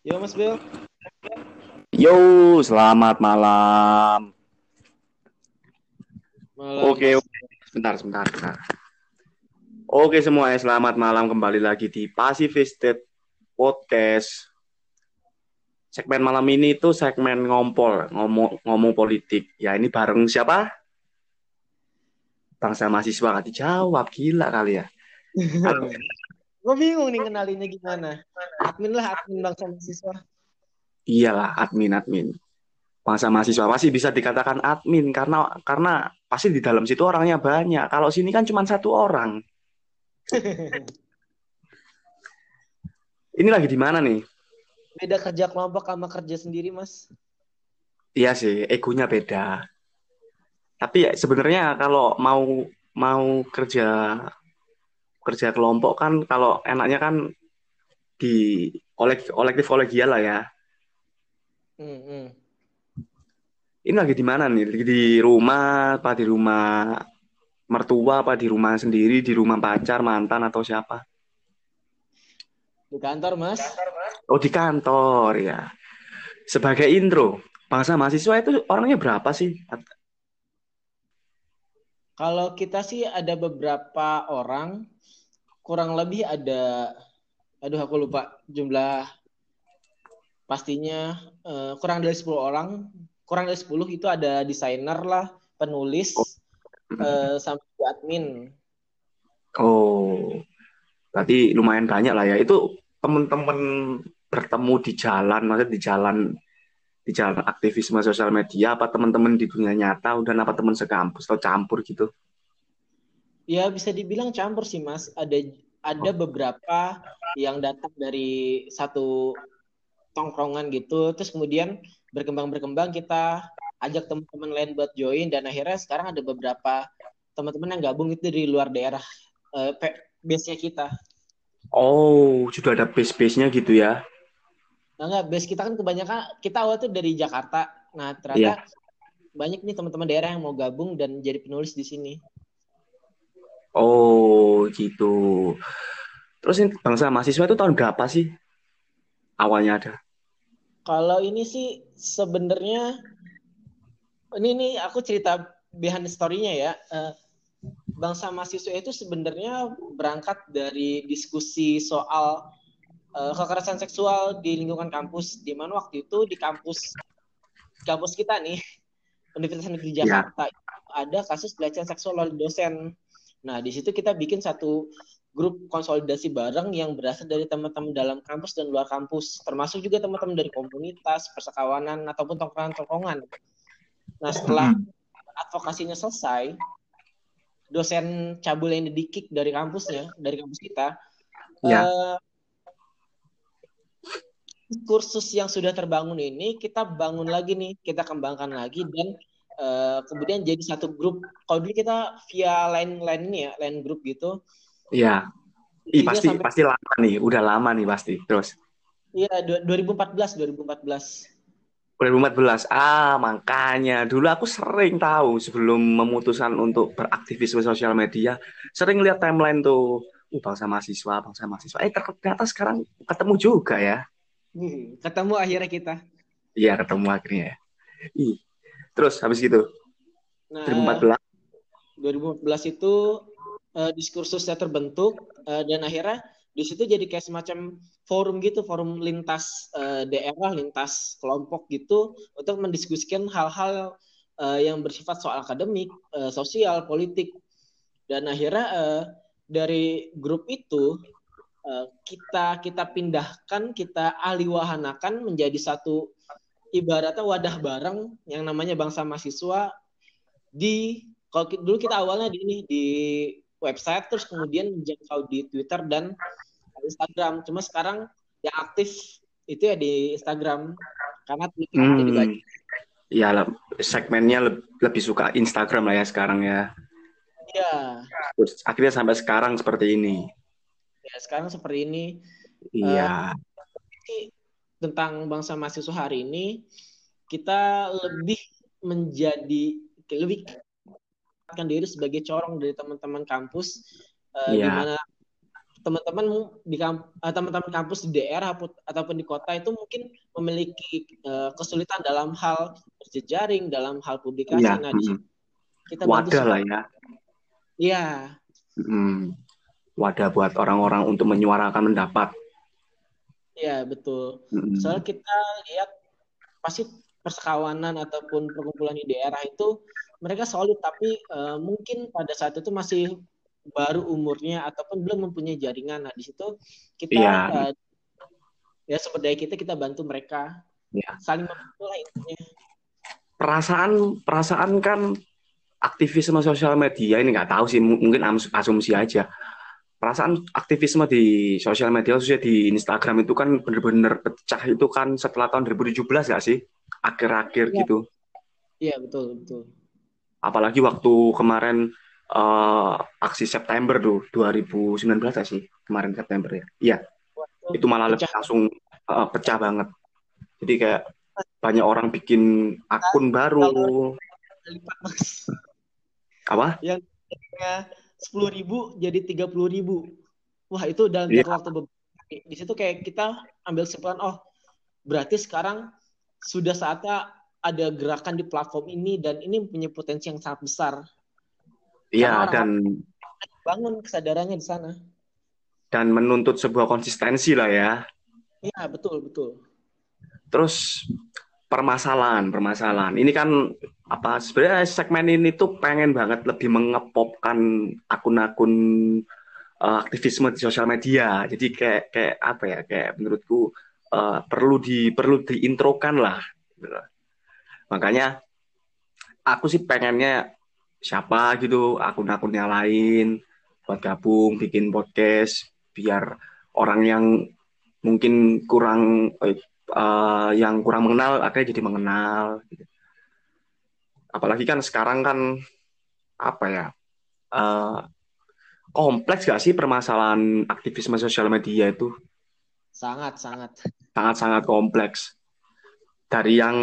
Yo Mas Bel. Yo, selamat malam. Malam, Oke, Mas. oke. Sebentar, sebentar, sebentar. Oke semuanya, selamat malam kembali lagi di Pacifisted Podcast. Segmen malam ini itu segmen ngompol, ngomong ngomong politik. Ya ini bareng siapa? Bangsa mahasiswa gak dijawab, gila kali ya. Gue bingung nih kenalinnya gimana. Admin lah, admin bangsa mahasiswa. Iyalah, admin, admin. Bangsa mahasiswa pasti bisa dikatakan admin karena karena pasti di dalam situ orangnya banyak. Kalau sini kan cuma satu orang. Ini lagi di mana nih? Beda kerja kelompok sama kerja sendiri, Mas. Iya sih, egonya beda. Tapi ya, sebenarnya kalau mau mau kerja kerja kelompok kan kalau enaknya kan di kolek kolektif kolegial lah ya. Hmm, hmm. Ini lagi di mana nih? Lagi di rumah, apa di rumah mertua, apa di rumah sendiri, di rumah pacar, mantan atau siapa? Di kantor, Mas. Oh di kantor ya. Sebagai intro, bangsa mahasiswa itu orangnya berapa sih? Kalau kita sih ada beberapa orang, kurang lebih ada, aduh aku lupa jumlah pastinya eh, kurang dari 10 orang, kurang dari 10 itu ada desainer lah, penulis, eh, sampai admin. Oh, berarti lumayan banyak lah ya. Itu temen-temen bertemu di jalan, maksudnya di jalan di jalan aktivisme sosial media apa teman-teman di dunia nyata udah apa teman sekampus atau campur gitu. Ya bisa dibilang campur sih Mas. Ada ada beberapa yang datang dari satu tongkrongan gitu, terus kemudian berkembang-berkembang kita ajak teman-teman lain buat join dan akhirnya sekarang ada beberapa teman-teman yang gabung itu dari luar daerah eh, base-nya kita. Oh, sudah ada base-base-nya gitu ya. Nah, enggak, base kita kan kebanyakan kita awal tuh dari Jakarta. Nah, ternyata Iya. banyak nih teman-teman daerah yang mau gabung dan jadi penulis di sini. Oh, gitu. Terus ini bangsa mahasiswa itu tahun berapa sih? Awalnya ada. Kalau ini sih sebenarnya ini nih aku cerita behind story-nya ya. Eh, bangsa mahasiswa itu sebenarnya berangkat dari diskusi soal eh, kekerasan seksual di lingkungan kampus. Di mana waktu itu di kampus kampus kita nih Universitas Negeri Ya. Jakarta ada kasus pelecehan seksual oleh dosen. Nah, di situ kita bikin satu grup konsolidasi bareng yang berasal dari teman-teman dalam kampus dan luar kampus, termasuk juga teman-teman dari komunitas, persekawanan ataupun tongkrongan-tongkrongan. Nah, setelah advokasinya selesai, dosen cabul yang dikick dari kampusnya, dari kampus kita, Ya. eh, kursus yang sudah terbangun ini kita bangun lagi nih, kita kembangkan lagi dan eh, kemudian jadi satu grup. Kalau dulu kita via line line ini ya, line grup gitu. Iya. Ih, pasti sampai- pasti lama nih, udah lama nih pasti. Terus Iya, du- 2014, 2014. 2014. Ah, makanya dulu aku sering tahu sebelum memutuskan untuk beraktivisme sosial media, sering lihat timeline tuh, uh, bangsa mahasiswa, bangsa mahasiswa. Eh, ternyata sekarang ketemu juga ya. Hmm, Ketemu akhirnya kita. Iya, ketemu akhirnya ya. Ih. Terus habis gitu, Nah, 2014. 2014 itu eh, diskursusnya terbentuk eh, dan akhirnya di situ jadi kayak semacam forum gitu, forum lintas eh, daerah, lintas kelompok gitu untuk mendiskusikan hal-hal eh, yang bersifat soal akademik, eh, sosial, politik. Dan akhirnya eh, dari grup itu kita kita pindahkan, kita aliwahanakan menjadi satu ibaratnya wadah bareng yang namanya bangsa mahasiswa di kalau dulu kita awalnya di ini di website terus kemudian menjangkau di Twitter dan Instagram. Cuma sekarang yang aktif itu ya di Instagram karena Twitter jadi Hmm. banyak. Ya, segmennya le- lebih suka Instagram lah ya sekarang ya. Iya. Akhirnya sampai sekarang seperti ini. Ya, sekarang seperti ini Iya. Ini tentang bangsa mahasiswa hari ini kita lebih menjadi lebih menempatkan diri sebagai corong dari teman-teman kampus eh, Iya. di mana teman-teman di uh, teman-teman kampus di daerah ataupun di kota itu mungkin memiliki uh, kesulitan dalam hal berjejaring, dalam hal publikasi. Ya. Nah, kita wadah lah ya. Iya. Hmm. Wadah buat orang-orang untuk menyuarakan pendapat. Iya betul. Hmm. Soalnya kita lihat pasti persekawanan ataupun perkumpulan di daerah itu mereka solid tapi uh, mungkin pada saat itu masih baru umurnya ataupun belum mempunyai jaringan. Nah, di situ kita ya, uh, ya sumber daya kita kita bantu mereka. Ya. Saling membantu lah intinya. Perasaan perasaan kan aktivisme sosial media ini nggak tahu sih mungkin asumsi aja. Perasaan aktivisme di sosial media khususnya di Instagram itu kan benar-benar pecah. Itu kan setelah tahun 2017 nggak sih? Akhir-akhir ya. gitu. Iya betul betul. Apalagi waktu kemarin uh, aksi September tuh 2019 ya sih? Kemarin September ya? Iya. Itu malah lebih langsung uh, pecah banget. Jadi kayak banyak orang bikin akun baru. apa? Yang sepuluh ribu jadi tiga puluh ribu wah itu dalam yeah. waktu beberapa di situ kayak kita ambil kesimpulan oh berarti sekarang sudah saatnya ada gerakan di platform ini dan ini punya potensi yang sangat besar Iya dan bangun kesadarannya di sana. Dan menuntut sebuah konsistensi lah ya. Iya betul betul. Terus permasalahan permasalahan ini kan apa sebenarnya segmen ini tuh pengen banget lebih mengepopkan akun-akun uh, aktivisme di sosial media. Jadi kayak kayak apa ya kayak menurutku uh, perlu di perlu diintrokan lah. Makanya aku sih pengennya siapa gitu akun-akunnya lain buat gabung bikin podcast biar orang yang mungkin kurang uh, yang kurang mengenal akhirnya jadi mengenal gitu. apalagi kan sekarang kan apa ya uh, kompleks gak sih permasalahan aktivisme sosial media itu? Sangat sangat. Sangat sangat kompleks. Dari yang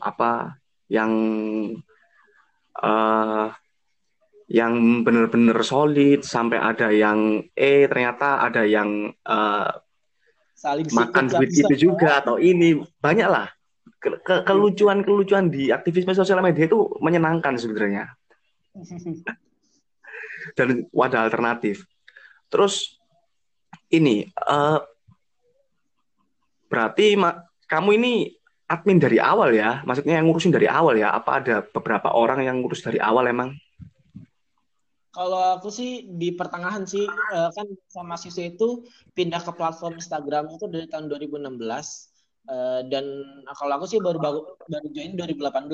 apa yang uh, yang benar-benar solid sampai ada yang eh ternyata ada yang uh, saling makan duit itu juga atau ini banyak lah ke, ke kelucuan kelucuan di aktivisme sosial media itu menyenangkan sebenarnya dan wadah alternatif terus ini uh, berarti kamu ini admin dari awal ya? Maksudnya yang ngurusin dari awal ya? Apa ada beberapa orang yang ngurus dari awal emang? Kalau aku sih di pertengahan sih uh, kan sama siswa itu pindah ke platform Instagram itu dari tahun 2016 uh, eh, dan kalau aku sih baru baru, baru join 2018.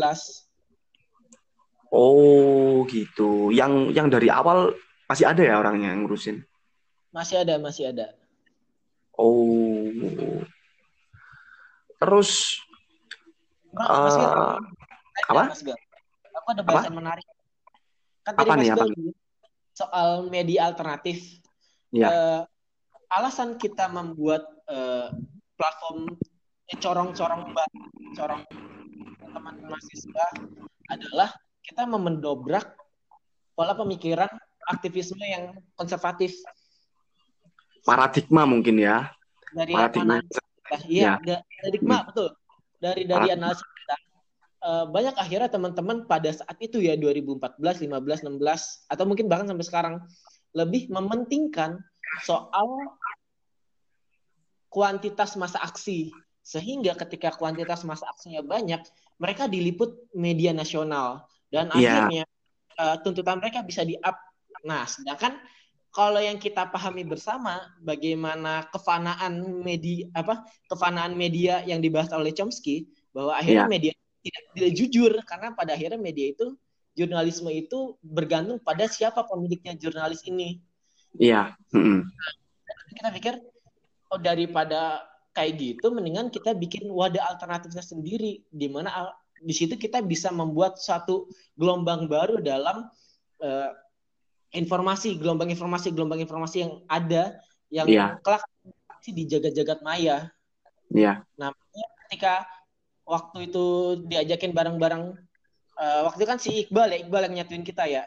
Oh gitu. Yang yang dari awal masih ada ya orangnya yang ngurusin? Masih ada, masih ada. Oh. Terus Mas, uh, apa? Mas Aku ada bahasan apa? menarik. Kan tadi apa Mas nih, apa? Soal media alternatif. Ya. Uh, alasan kita membuat uh, platform corong-corong corong teman mahasiswa adalah kita memendobrak pola pemikiran aktivisme yang konservatif. Paradigma mungkin ya. Dari paradigma. Iya, ya. paradigma hmm. betul dari dari analisis kita uh, banyak akhirnya teman-teman pada saat itu ya 2014, 15, 16 atau mungkin bahkan sampai sekarang lebih mementingkan soal kuantitas masa aksi sehingga ketika kuantitas masa aksinya banyak mereka diliput media nasional dan yeah. akhirnya uh, tuntutan mereka bisa di up. Nah, sedangkan kalau yang kita pahami bersama bagaimana kefanaan media apa kefanaan media yang dibahas oleh Chomsky bahwa akhirnya yeah. media tidak tidak jujur karena pada akhirnya media itu jurnalisme itu bergantung pada siapa pemiliknya jurnalis ini. Iya. Yeah. Mm -hmm. kita pikir oh daripada kayak gitu mendingan kita bikin wadah alternatifnya sendiri di mana di situ kita bisa membuat satu gelombang baru dalam uh, informasi, gelombang informasi, gelombang informasi yang ada yang yeah. kelak di jagat-jagat maya. Iya. Yeah. Nah, ketika waktu itu diajakin bareng-bareng uh, waktu itu kan si Iqbal ya, Iqbal yang nyatuin kita ya.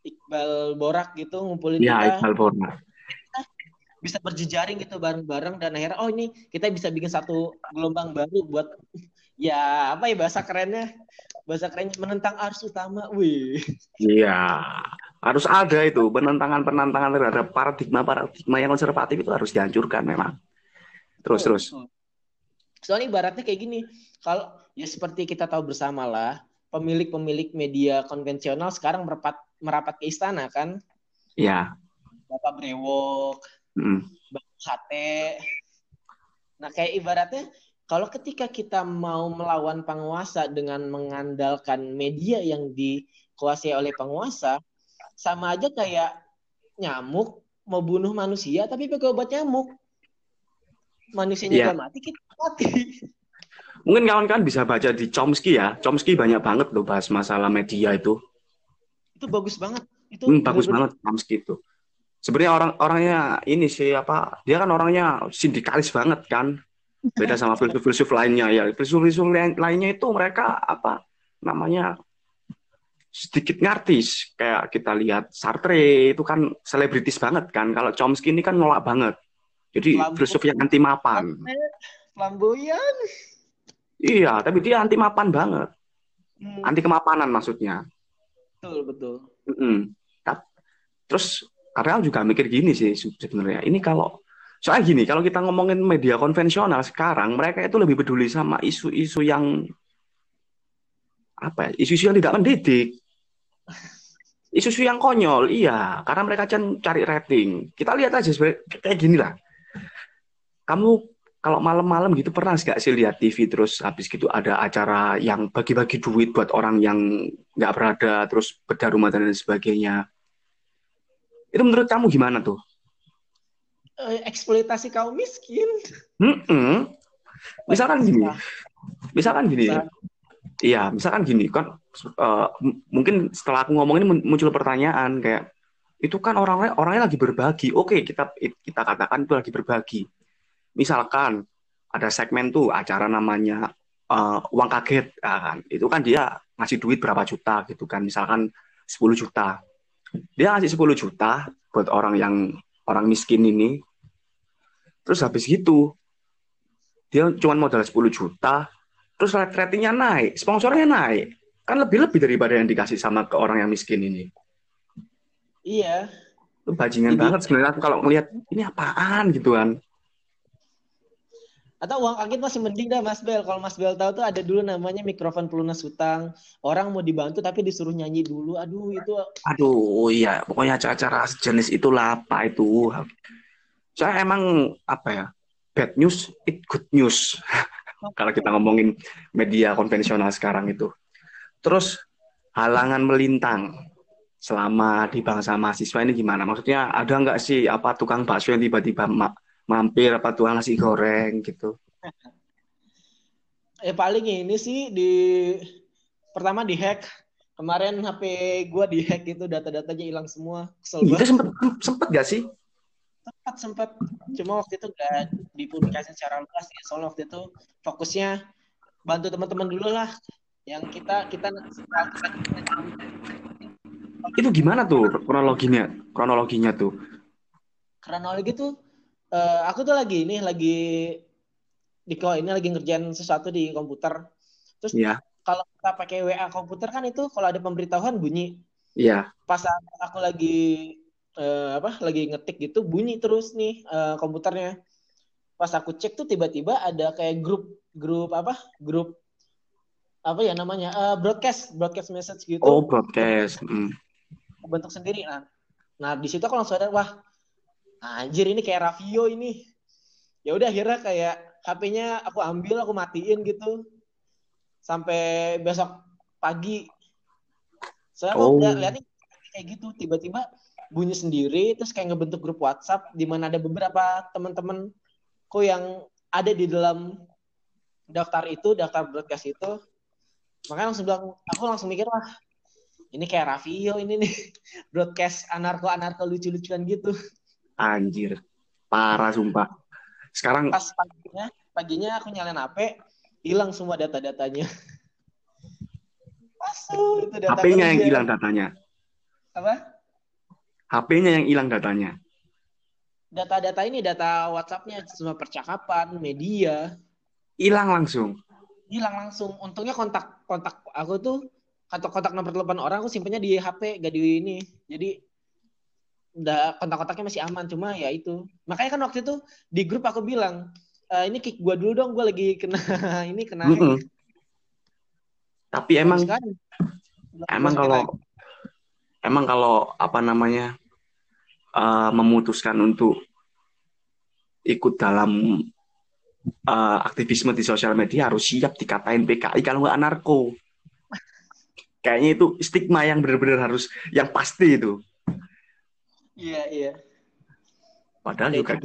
Iqbal Borak gitu ngumpulin yeah, kita. Iqbal Borak. bisa berjejaring gitu bareng-bareng dan akhirnya oh ini kita bisa bikin satu gelombang baru buat ya apa ya bahasa kerennya bahasa kerennya menentang arus utama wih iya harus ada itu penentangan-penentangan terhadap paradigma-paradigma yang konservatif itu harus dihancurkan memang terus oh, terus soalnya ibaratnya kayak gini kalau ya seperti kita tahu bersama lah pemilik-pemilik media konvensional sekarang merapat merapat ke istana kan Iya. Bapak Brewok, mm. Bapak Hate. Nah kayak ibaratnya kalau ketika kita mau melawan penguasa dengan mengandalkan media yang dikuasai oleh penguasa, sama aja kayak nyamuk mau bunuh manusia tapi pakai obat nyamuk. Manusianya yeah. mati, kita mati. Mungkin kawan-kawan bisa baca di Chomsky ya. Chomsky banyak banget loh bahas masalah media itu. Itu bagus banget. Itu hmm, bagus banget Chomsky itu. Sebenarnya orang-orangnya ini sih apa? Dia kan orangnya sindikalis banget kan. Beda sama filsuf-filsuf lainnya ya. Filsuf-filsuf lainnya itu mereka apa namanya sedikit ngartis kayak kita lihat Sartre itu kan selebritis banget kan kalau Chomsky ini kan nolak banget jadi Lampu. filsuf yang anti mapan flamboyan iya tapi dia anti mapan banget hmm. anti kemapanan maksudnya betul betul mm -mm. terus Karel juga mikir gini sih sebenarnya. Ini kalau soalnya gini, kalau kita ngomongin media konvensional sekarang, mereka itu lebih peduli sama isu-isu yang apa ya? Isu-isu yang tidak mendidik. Isu-isu yang konyol, iya, karena mereka kan cari rating. Kita lihat aja kayak gini lah. Kamu kalau malam-malam gitu pernah nggak sih lihat TV terus habis gitu ada acara yang bagi-bagi duit buat orang yang nggak berada terus bedah rumah dan sebagainya itu menurut kamu gimana tuh? Uh, eksploitasi kaum miskin. Mm -mm. Misalkan gini, misalkan gini, iya, misalkan gini kan, uh, mungkin setelah aku ngomong ini muncul pertanyaan kayak itu kan orangnya orangnya lagi berbagi. Oke, kita kita katakan itu lagi berbagi. Misalkan ada segmen tuh acara namanya uh, uang kaget, ya kan? Itu kan dia ngasih duit berapa juta gitu kan, misalkan 10 juta. Dia ngasih 10 juta buat orang yang orang miskin ini. Terus habis gitu dia cuma modal 10 juta terus ratingnya naik sponsornya naik. Kan lebih-lebih daripada yang dikasih sama ke orang yang miskin ini. Iya. Itu bajingan Jadi, banget sebenarnya. Kalau ngelihat ini apaan? gitu kan atau uang kaget masih mending dah Mas Bel. Kalau Mas Bel tahu tuh ada dulu namanya mikrofon pelunas hutang. Orang mau dibantu tapi disuruh nyanyi dulu. Aduh itu. Aduh iya pokoknya acara-acara sejenis itulah apa itu. Saya emang apa ya bad news it good news. Kalau kita ngomongin media konvensional sekarang itu. Terus halangan melintang selama di bangsa mahasiswa ini gimana? Maksudnya ada nggak sih apa tukang bakso yang tiba-tiba mampir apa tuh nasi goreng gitu. Ya paling ini sih di pertama di hack kemarin HP gue di hack itu data-datanya hilang semua. Kesel itu sempet sempet gak sih? Sempat sempat cuma waktu itu gak dipublikasi secara luas ya soalnya waktu itu fokusnya bantu teman-teman dulu lah. Yang kita kita, kita, itu gimana tuh kronologinya kronologinya tuh? Kronologi tuh uh, aku tuh lagi ini lagi di ini lagi ngerjain sesuatu di komputer. Terus yeah. kalau kita pakai WA komputer kan itu kalau ada pemberitahuan bunyi. Iya. Yeah. Pas aku lagi uh, apa lagi ngetik gitu bunyi terus nih uh, komputernya. Pas aku cek tuh tiba-tiba ada kayak grup grup apa? Grup apa ya namanya? Uh, broadcast, broadcast message gitu. Oh, broadcast. Mm. Bentuk sendiri nah. Nah, di situ aku langsung ada wah anjir ini kayak Ravio ini. Ya udah akhirnya kayak HP-nya aku ambil aku matiin gitu. Sampai besok pagi. Saya oh. mau lihat kayak gitu tiba-tiba bunyi sendiri terus kayak ngebentuk grup WhatsApp di mana ada beberapa teman-temanku yang ada di dalam daftar itu daftar broadcast itu. Makanya langsung bilang aku langsung mikir wah ini kayak Ravio ini nih broadcast anarko anarko lucu-lucuan gitu Anjir. Parah sumpah. Sekarang pas paginya, paginya aku nyalain HP, hilang semua data-datanya. Masuk itu data HP-nya yang hilang datanya. Apa? HP-nya yang hilang datanya. data-data ini data WhatsApp-nya semua percakapan media hilang langsung hilang langsung untungnya kontak kontak aku tuh kontak kontak nomor telepon orang aku simpennya di HP gak di ini jadi udah kontak-kontaknya masih aman cuma ya itu makanya kan waktu itu di grup aku bilang e, ini kick gua dulu dong gua lagi kena ini kena mm -hmm. tapi emang sekarang, emang kalau emang kalau apa namanya uh, memutuskan untuk ikut dalam uh, aktivisme di sosial media harus siap dikatain PKI kalau nggak anarko. Kayaknya itu stigma yang benar-benar harus yang pasti itu. Iya iya. Padahal juga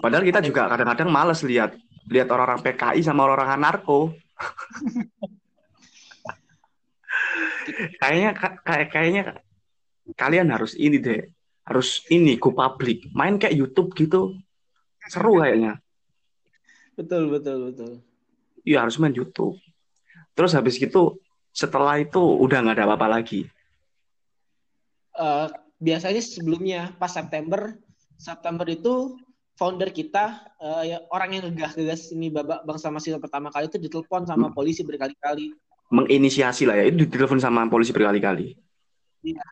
padahal kita juga kadang-kadang males lihat lihat orang-orang PKI sama orang-orang anarko. kayaknya kayak kayaknya kalian harus ini deh harus ini go public. Main kayak YouTube gitu. Seru kayaknya. Betul betul betul. Iya harus main YouTube. Terus habis gitu setelah itu udah nggak ada apa-apa lagi. Uh, biasanya sebelumnya pas September September itu founder kita uh, ya, orang yang gegah gegas ini babak bangsa mahasiswa pertama kali itu ditelepon sama hmm. polisi berkali-kali menginisiasi lah ya itu ditelepon sama polisi berkali-kali iya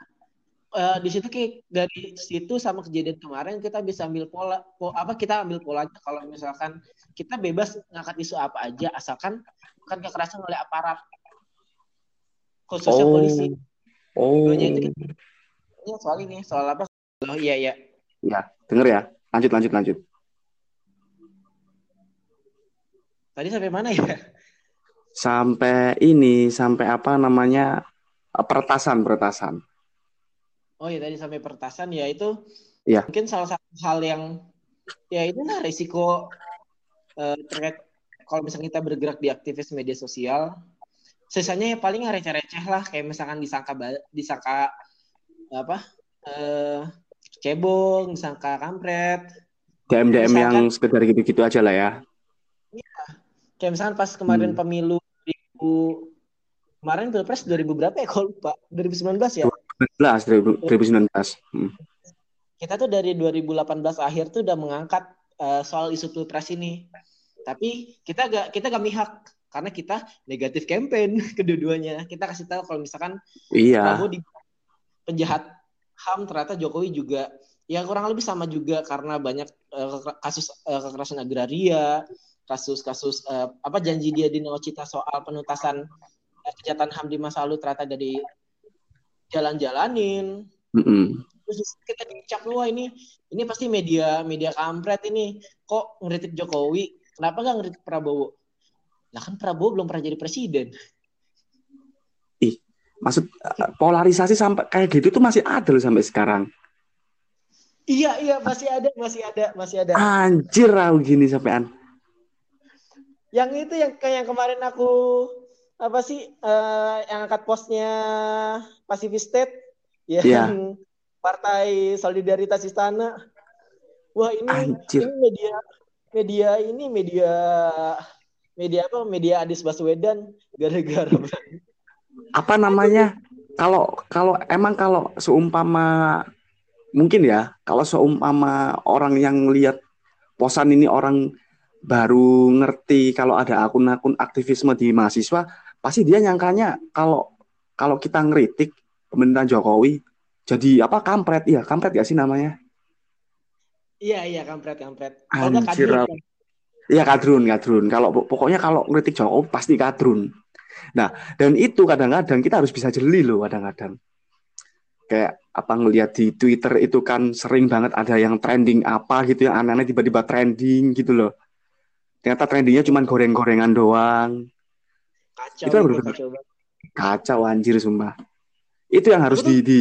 uh, di situ kayak dari situ sama kejadian kemarin kita bisa ambil pola po, apa kita ambil polanya kalau misalkan kita bebas ngangkat isu apa aja asalkan bukan kekerasan oleh aparat khususnya oh. polisi. Oh. itu ya, soal ini soal apa? Oh iya iya. Ya, denger ya. Lanjut lanjut lanjut. Tadi sampai mana ya? Sampai ini, sampai apa namanya? Peretasan, peretasan. Oh ya tadi sampai pertasan ya itu ya. mungkin salah satu hal yang ya itu lah risiko uh, terkait kalau misalnya kita bergerak di aktivis media sosial sisanya ya paling receh-receh lah kayak misalkan disangka disangka apa uh, cebong disangka kampret. DM DM misalkan, yang sekedar gitu-gitu aja lah ya. Iya. Kayak misalkan pas kemarin hmm. pemilu 2000 kemarin pilpres 2000 berapa ya? Kalau lupa. 2019 ya? 2019 2019 hmm. kita tuh dari 2018 akhir tuh udah mengangkat uh, soal isu pilpres ini. Tapi kita gak kita gak mihak. Karena kita negatif campaign kedua-duanya. Kita kasih tahu kalau misalkan iya. Di penjahat ham ternyata Jokowi juga ya kurang lebih sama juga karena banyak uh, kasus uh, kekerasan agraria kasus-kasus uh, apa janji dia di Nawacita soal penuntasan kejahatan ham di masa lalu ternyata dari jalan-jalanin. Mm-hmm. Terus kita dicap wah ini ini pasti media media kampret ini kok ngeritik Jokowi, kenapa nggak ngeritik Prabowo? Nah kan Prabowo belum pernah jadi presiden. Maksud eh, polarisasi sampai kayak gitu tuh masih ada loh sampai sekarang. Iya iya masih ada masih ada masih ada. Anjir aku gini sampean. Yang itu yang kayak yang kemarin aku apa sih uh, yang angkat posnya Pacific State yang yeah. Partai Solidaritas Istana. Wah ini Anjir. ini media media ini media media apa media Adis Baswedan gara-gara apa namanya? Kalau kalau emang kalau seumpama mungkin ya kalau seumpama orang yang lihat posan ini orang baru ngerti kalau ada akun-akun aktivisme di mahasiswa pasti dia nyangkanya kalau kalau kita ngeritik pemerintahan Jokowi jadi apa kampret? Ya kampret ya sih namanya? Iya iya kampret kampret. Anjir. Iya kadrun kadrun. Kalau pokoknya kalau ngeritik Jokowi pasti kadrun nah dan itu kadang-kadang kita harus bisa jeli loh kadang-kadang kayak apa ngelihat di Twitter itu kan sering banget ada yang trending apa gitu yang aneh-aneh tiba-tiba trending gitu loh ternyata trendingnya cuma goreng-gorengan doang Kacau. Itu bener kacau, kacau anjir sumpah. Itu yang harus di, di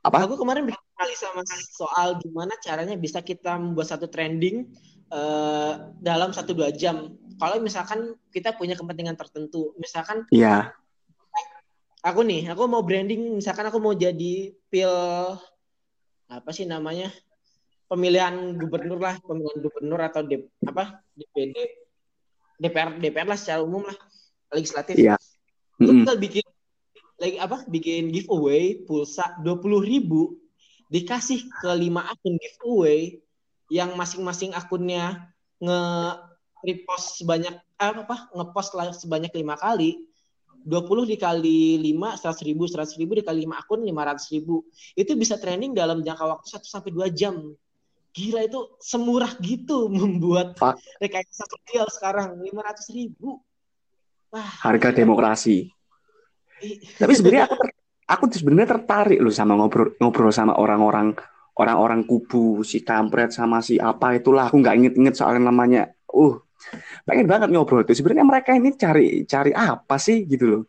apa? Aku kemarin bikin kali sama soal gimana caranya bisa kita membuat satu trending uh, dalam satu dua jam. Kalau misalkan kita punya kepentingan tertentu, misalkan Iya. Aku nih, aku mau branding, misalkan aku mau jadi pil apa sih namanya? Pemilihan gubernur lah, pemilihan gubernur atau D, apa? DPD DPR DPR lah secara umum lah legislatif. Iya. Lu tinggal bikin lagi apa? Bikin giveaway pulsa dua puluh ribu dikasih ke lima akun giveaway yang masing-masing akunnya nge repost sebanyak eh, apa ngepost lah sebanyak lima kali. 20 dikali 5 100 ribu 100 ribu dikali 5 akun 500 ribu. Itu bisa training dalam jangka waktu 1 sampai 2 jam. Gila itu semurah gitu membuat Pak. rekayasa sosial sekarang 500 ribu. Wah, harga demokrasi. Tapi sebenarnya aku ter, aku sebenarnya tertarik loh sama ngobrol ngobrol sama orang-orang orang-orang kubu si kampret sama si apa itulah. Aku nggak inget-inget soal namanya. Uh pengen banget ngobrol itu sebenarnya mereka ini cari cari apa sih gitu loh.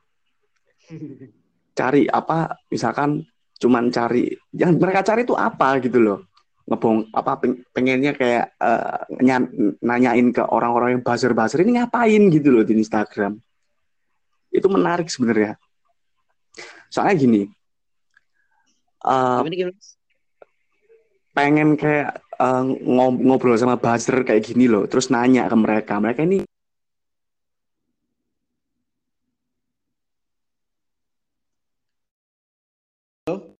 Cari apa misalkan cuman cari yang mereka cari itu apa gitu loh. Ngebong apa pengennya kayak uh, nanyain ke orang-orang yang buzzer-buzzer ini ngapain gitu loh di Instagram. Itu menarik sebenarnya. Soalnya gini uh, pengen kayak uh, ngobrol sama buzzer kayak gini loh, terus nanya ke mereka, mereka ini Halo?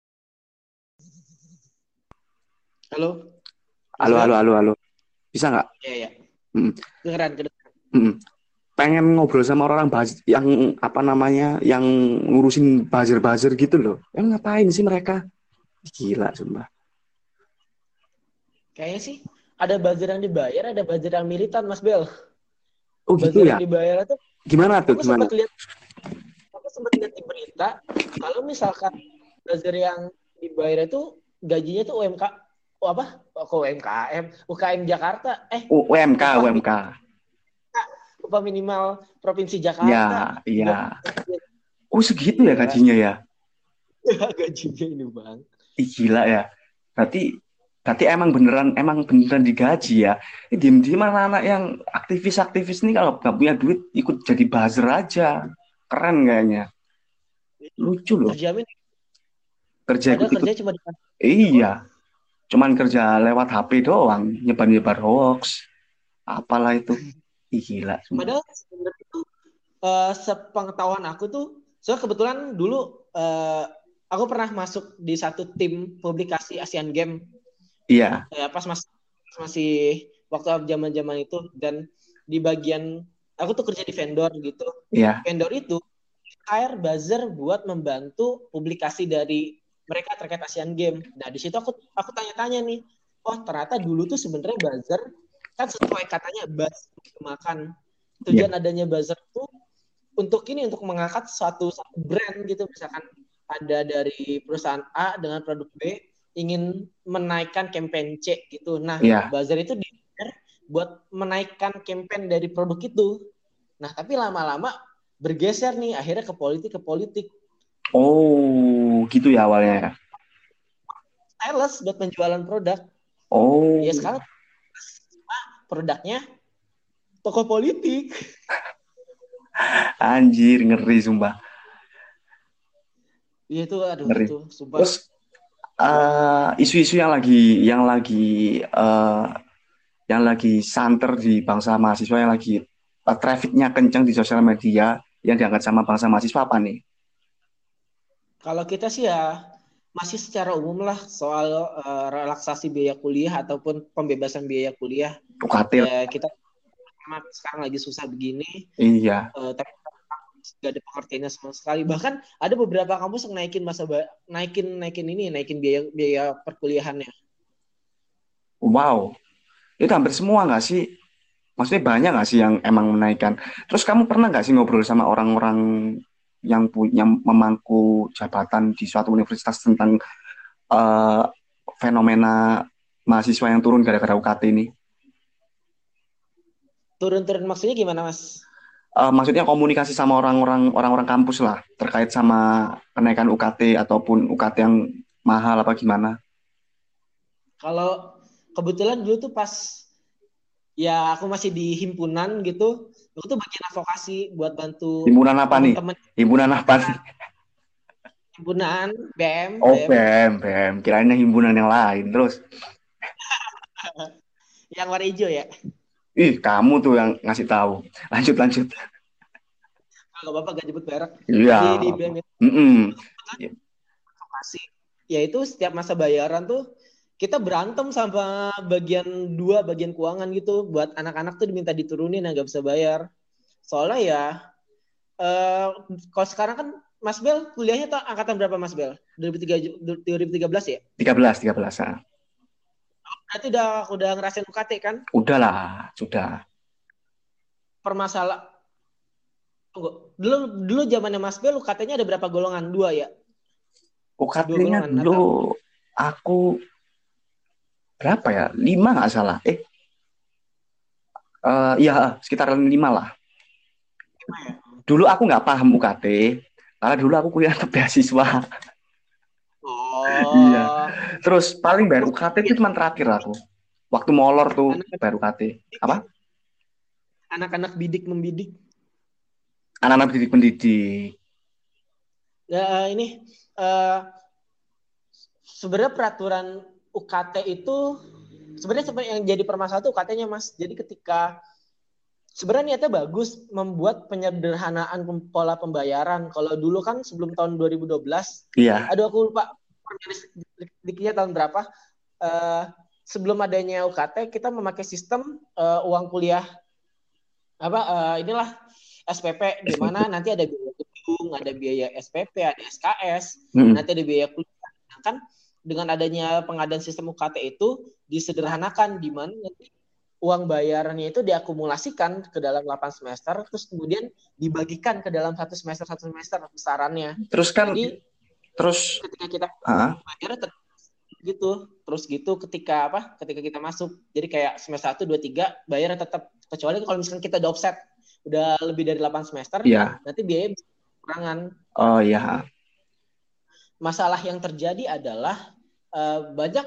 Halo? Halo, halo, halo, halo. Bisa nggak? Iya, iya. Hmm. Kedengeran, kedengeran. Hmm. Pengen ngobrol sama orang buzzer, yang apa namanya, yang ngurusin buzzer-buzzer gitu loh. Yang ngapain sih mereka? Gila, sumpah. Kayaknya sih ada buzzer yang dibayar, ada buzzer yang militan, Mas Bel. Oh gitu buzzer ya? yang dibayar itu gimana tuh? Aku gimana? Sempat lihat, aku sempat lihat di berita, kalau misalkan buzzer yang dibayar itu gajinya tuh UMK, oh apa? Kok UMKM? UKM Jakarta? Eh? UMK, upah, UMK. Upah minimal provinsi Jakarta. Ya, iya. Oh segitu ya gajinya ya? gajinya ini bang. Ih, gila ya. Berarti Berarti emang beneran emang beneran digaji ya. Ini diem diem anak-anak yang aktivis-aktivis ini kalau nggak punya duit ikut jadi buzzer aja. Keren kayaknya. Lucu loh. Terjamin. Kerja ikut, kerja cuma Iya. Cuman kerja lewat HP doang, nyebar-nyebar hoax. Apalah itu. Ih, gila. Padahal sebenarnya itu uh, sepengetahuan aku tuh, soalnya kebetulan dulu uh, aku pernah masuk di satu tim publikasi Asian Games Iya. Ya pas masih masih waktu zaman-zaman itu dan di bagian aku tuh kerja di vendor gitu. Iya. Vendor itu hire buzzer buat membantu publikasi dari mereka terkait Asian Games. Nah di situ aku aku tanya-tanya nih, oh ternyata dulu tuh sebenarnya buzzer kan sesuai katanya buzz makan. Tujuan yeah. adanya buzzer tuh untuk ini untuk mengangkat suatu, suatu brand gitu misalkan ada dari perusahaan A dengan produk B ingin menaikkan campaign C gitu. Nah, yeah. buzzer itu di buat menaikkan campaign dari produk itu. Nah, tapi lama-lama bergeser nih akhirnya ke politik ke politik. Oh, gitu ya awalnya ya. Sales buat penjualan produk. Oh. Ya sekarang produknya toko politik. Anjir, ngeri sumpah. Iya itu aduh ngeri. itu sumpah. Terus uh, isu-isu yang lagi yang lagi uh, yang lagi santer di bangsa mahasiswa yang lagi uh, trafficnya kencang di sosial media yang diangkat sama bangsa mahasiswa apa nih? Kalau kita sih ya masih secara umum lah soal uh, relaksasi biaya kuliah ataupun pembebasan biaya kuliah. UKT. Ya, kita sekarang lagi susah begini. Iya. Uh, tapi nggak ada pengertiannya sama sekali. Bahkan ada beberapa kampus yang naikin masa naikin naikin ini naikin biaya biaya perkuliahannya. Wow. Itu hampir semua nggak sih? Maksudnya banyak nggak sih yang emang menaikkan? Terus kamu pernah nggak sih ngobrol sama orang-orang yang punya memangku jabatan di suatu universitas tentang uh, fenomena mahasiswa yang turun gara-gara UKT ini? Turun-turun maksudnya gimana mas uh, maksudnya komunikasi sama orang-orang orang-orang kampus lah terkait sama kenaikan UKT ataupun UKT yang mahal apa gimana? Kalau kebetulan dulu tuh pas ya aku masih di himpunan gitu, aku tuh bagian advokasi buat bantu himpunan apa nih? Himpunan apa nih? Himpunan BM. Oh BM, BM. Kirain himpunan yang lain terus. yang warna hijau ya? Ih, kamu tuh yang ngasih tahu. Lanjut, lanjut. Kalau bapak gak jemput merek. Iya. Di, Mm -mm. Masih yaitu setiap masa bayaran tuh kita berantem sama bagian dua bagian keuangan gitu buat anak-anak tuh diminta diturunin nggak bisa bayar soalnya ya uh, kalau sekarang kan Mas Bel kuliahnya tuh angkatan berapa Mas Bel 2013 2013 ya 13 13 ah. Berarti udah udah ngerasain UKT kan? Udah lah, sudah. Permasalah Tunggu. Dulu dulu zamannya Mas Bel UKT-nya ada berapa golongan? Dua ya? UKT-nya dulu atau? aku berapa ya? Lima nggak salah. Eh, uh, ya sekitar lima lah. ya? Dulu aku nggak paham UKT, karena dulu aku kuliah ke beasiswa. Oh. iya. Terus paling baru UKT itu cuma terakhir aku. Waktu molor tuh anak baru UKT. Apa? Anak-anak bidik membidik. Anak-anak bidik mendidik. Ya ini uh, sebenarnya peraturan UKT itu sebenarnya yang jadi permasalahan itu UKT-nya Mas. Jadi ketika sebenarnya niatnya bagus membuat penyederhanaan pola pembayaran. Kalau dulu kan sebelum tahun 2012, iya. aduh aku lupa dikitnya tahun berapa. Uh, sebelum adanya UKT kita memakai sistem uh, uang kuliah apa uh, inilah SPP di mana nanti ada biaya gedung, ada biaya SPP, ada SKS, hmm. nanti ada biaya kuliah. Kan dengan adanya pengadaan sistem UKT itu disederhanakan di mana nanti uang bayarannya itu diakumulasikan ke dalam 8 semester terus kemudian dibagikan ke dalam satu semester satu semester besarannya. Terus kan Jadi, terus ketika kita uh bayar gitu. Terus gitu ketika apa? Ketika kita masuk jadi kayak semester satu dua tiga bayar tetap kecuali kalau misalnya kita udah offset udah lebih dari 8 semester yeah. nanti biaya kurangan oh iya masalah yang terjadi adalah uh, banyak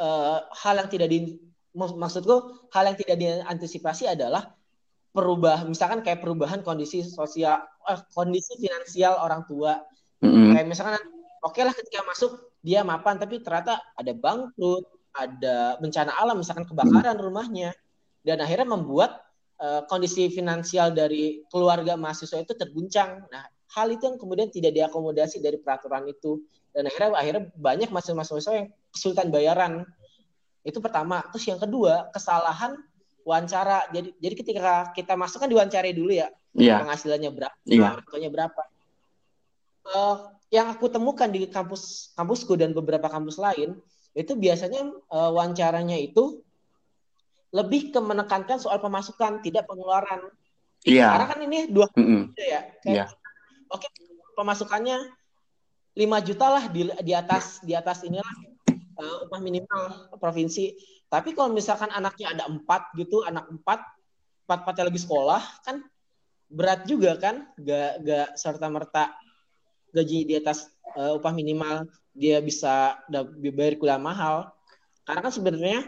uh, hal yang tidak di maksudku hal yang tidak diantisipasi adalah perubahan misalkan kayak perubahan kondisi sosial eh, kondisi finansial orang tua mm-hmm. kayak misalkan oke okay lah ketika masuk dia mapan tapi ternyata ada bangkrut ada bencana alam misalkan kebakaran mm-hmm. rumahnya dan akhirnya membuat uh, kondisi finansial dari keluarga mahasiswa itu terguncang nah hal itu yang kemudian tidak diakomodasi dari peraturan itu dan akhirnya akhirnya banyak mahasiswa-mahasiswa yang kesulitan bayaran itu pertama. Terus yang kedua, kesalahan wawancara. Jadi jadi ketika kita masuk kan diwawancarai dulu ya. Yeah. Penghasilannya berapa, yeah. berapa. Uh, yang aku temukan di kampus kampusku dan beberapa kampus lain itu biasanya uh, wawancaranya itu lebih ke menekankan soal pemasukan tidak pengeluaran. Iya. Karena kan ini dua mm -hmm. ya. Kayak, yeah. Oke, okay, pemasukannya 5 juta lah di di atas di atas inilah uh, upah minimal provinsi. Tapi kalau misalkan anaknya ada empat gitu, anak empat, empat empatnya lagi sekolah, kan berat juga kan, gak gak serta merta gaji di atas uh, upah minimal dia bisa bayar kuliah mahal. Karena kan sebenarnya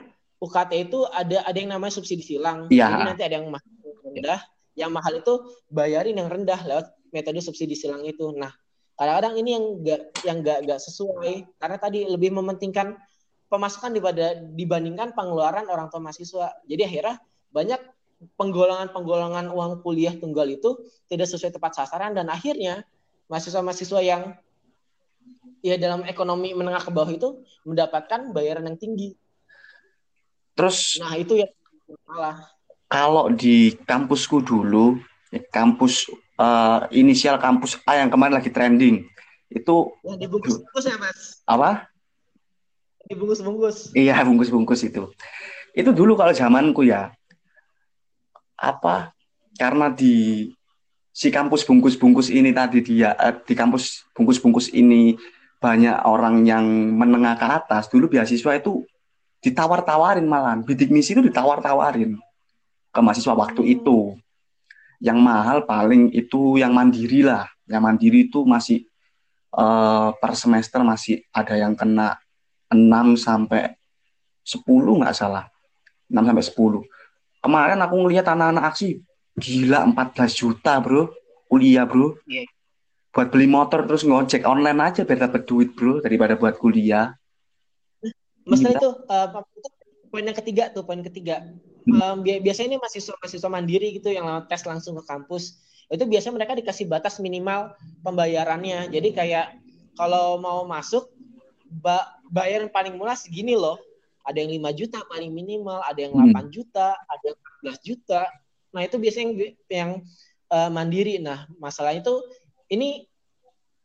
UKT itu ada ada yang namanya subsidi silang. Ya. Jadi nanti ada yang mahal rendah, yang mahal itu bayarin yang rendah lewat metode subsidi silang itu. Nah, kadang-kadang ini yang gak yang gak, gak sesuai karena tadi lebih mementingkan pemasukan daripada dibandingkan pengeluaran orang tua mahasiswa jadi akhirnya banyak penggolongan-penggolongan uang kuliah tunggal itu tidak sesuai tepat sasaran dan akhirnya mahasiswa-mahasiswa yang ya dalam ekonomi menengah ke bawah itu mendapatkan bayaran yang tinggi. Terus nah itu ya salah. Kalau di kampusku dulu, kampus uh, inisial kampus A yang kemarin lagi trending itu yang dibungkus-bungkus ya mas apa dibungkus-bungkus iya bungkus-bungkus itu itu dulu kalau zamanku ya apa karena di si kampus bungkus-bungkus ini tadi dia eh, di kampus bungkus-bungkus ini banyak orang yang menengah ke atas. Dulu beasiswa itu ditawar-tawarin malah bidik misi itu ditawar-tawarin ke mahasiswa waktu itu. Yang mahal paling itu yang mandiri lah. Yang mandiri itu masih uh, per semester masih ada yang kena 6 sampai 10 nggak salah. 6 sampai 10 kemarin aku ngelihat anak-anak aksi gila 14 juta bro kuliah bro yeah. buat beli motor terus ngojek online aja biar dapat duit bro daripada buat kuliah Masalah itu uh, poin yang ketiga tuh poin ketiga um, biasanya ini mahasiswa mahasiswa mandiri gitu yang tes langsung ke kampus itu biasanya mereka dikasih batas minimal pembayarannya jadi kayak kalau mau masuk ba bayaran paling murah segini loh. Ada yang 5 juta paling minimal, ada yang 8 hmm. juta, ada yang 14 juta. Nah, itu biasanya yang, yang uh, mandiri. Nah, masalahnya itu ini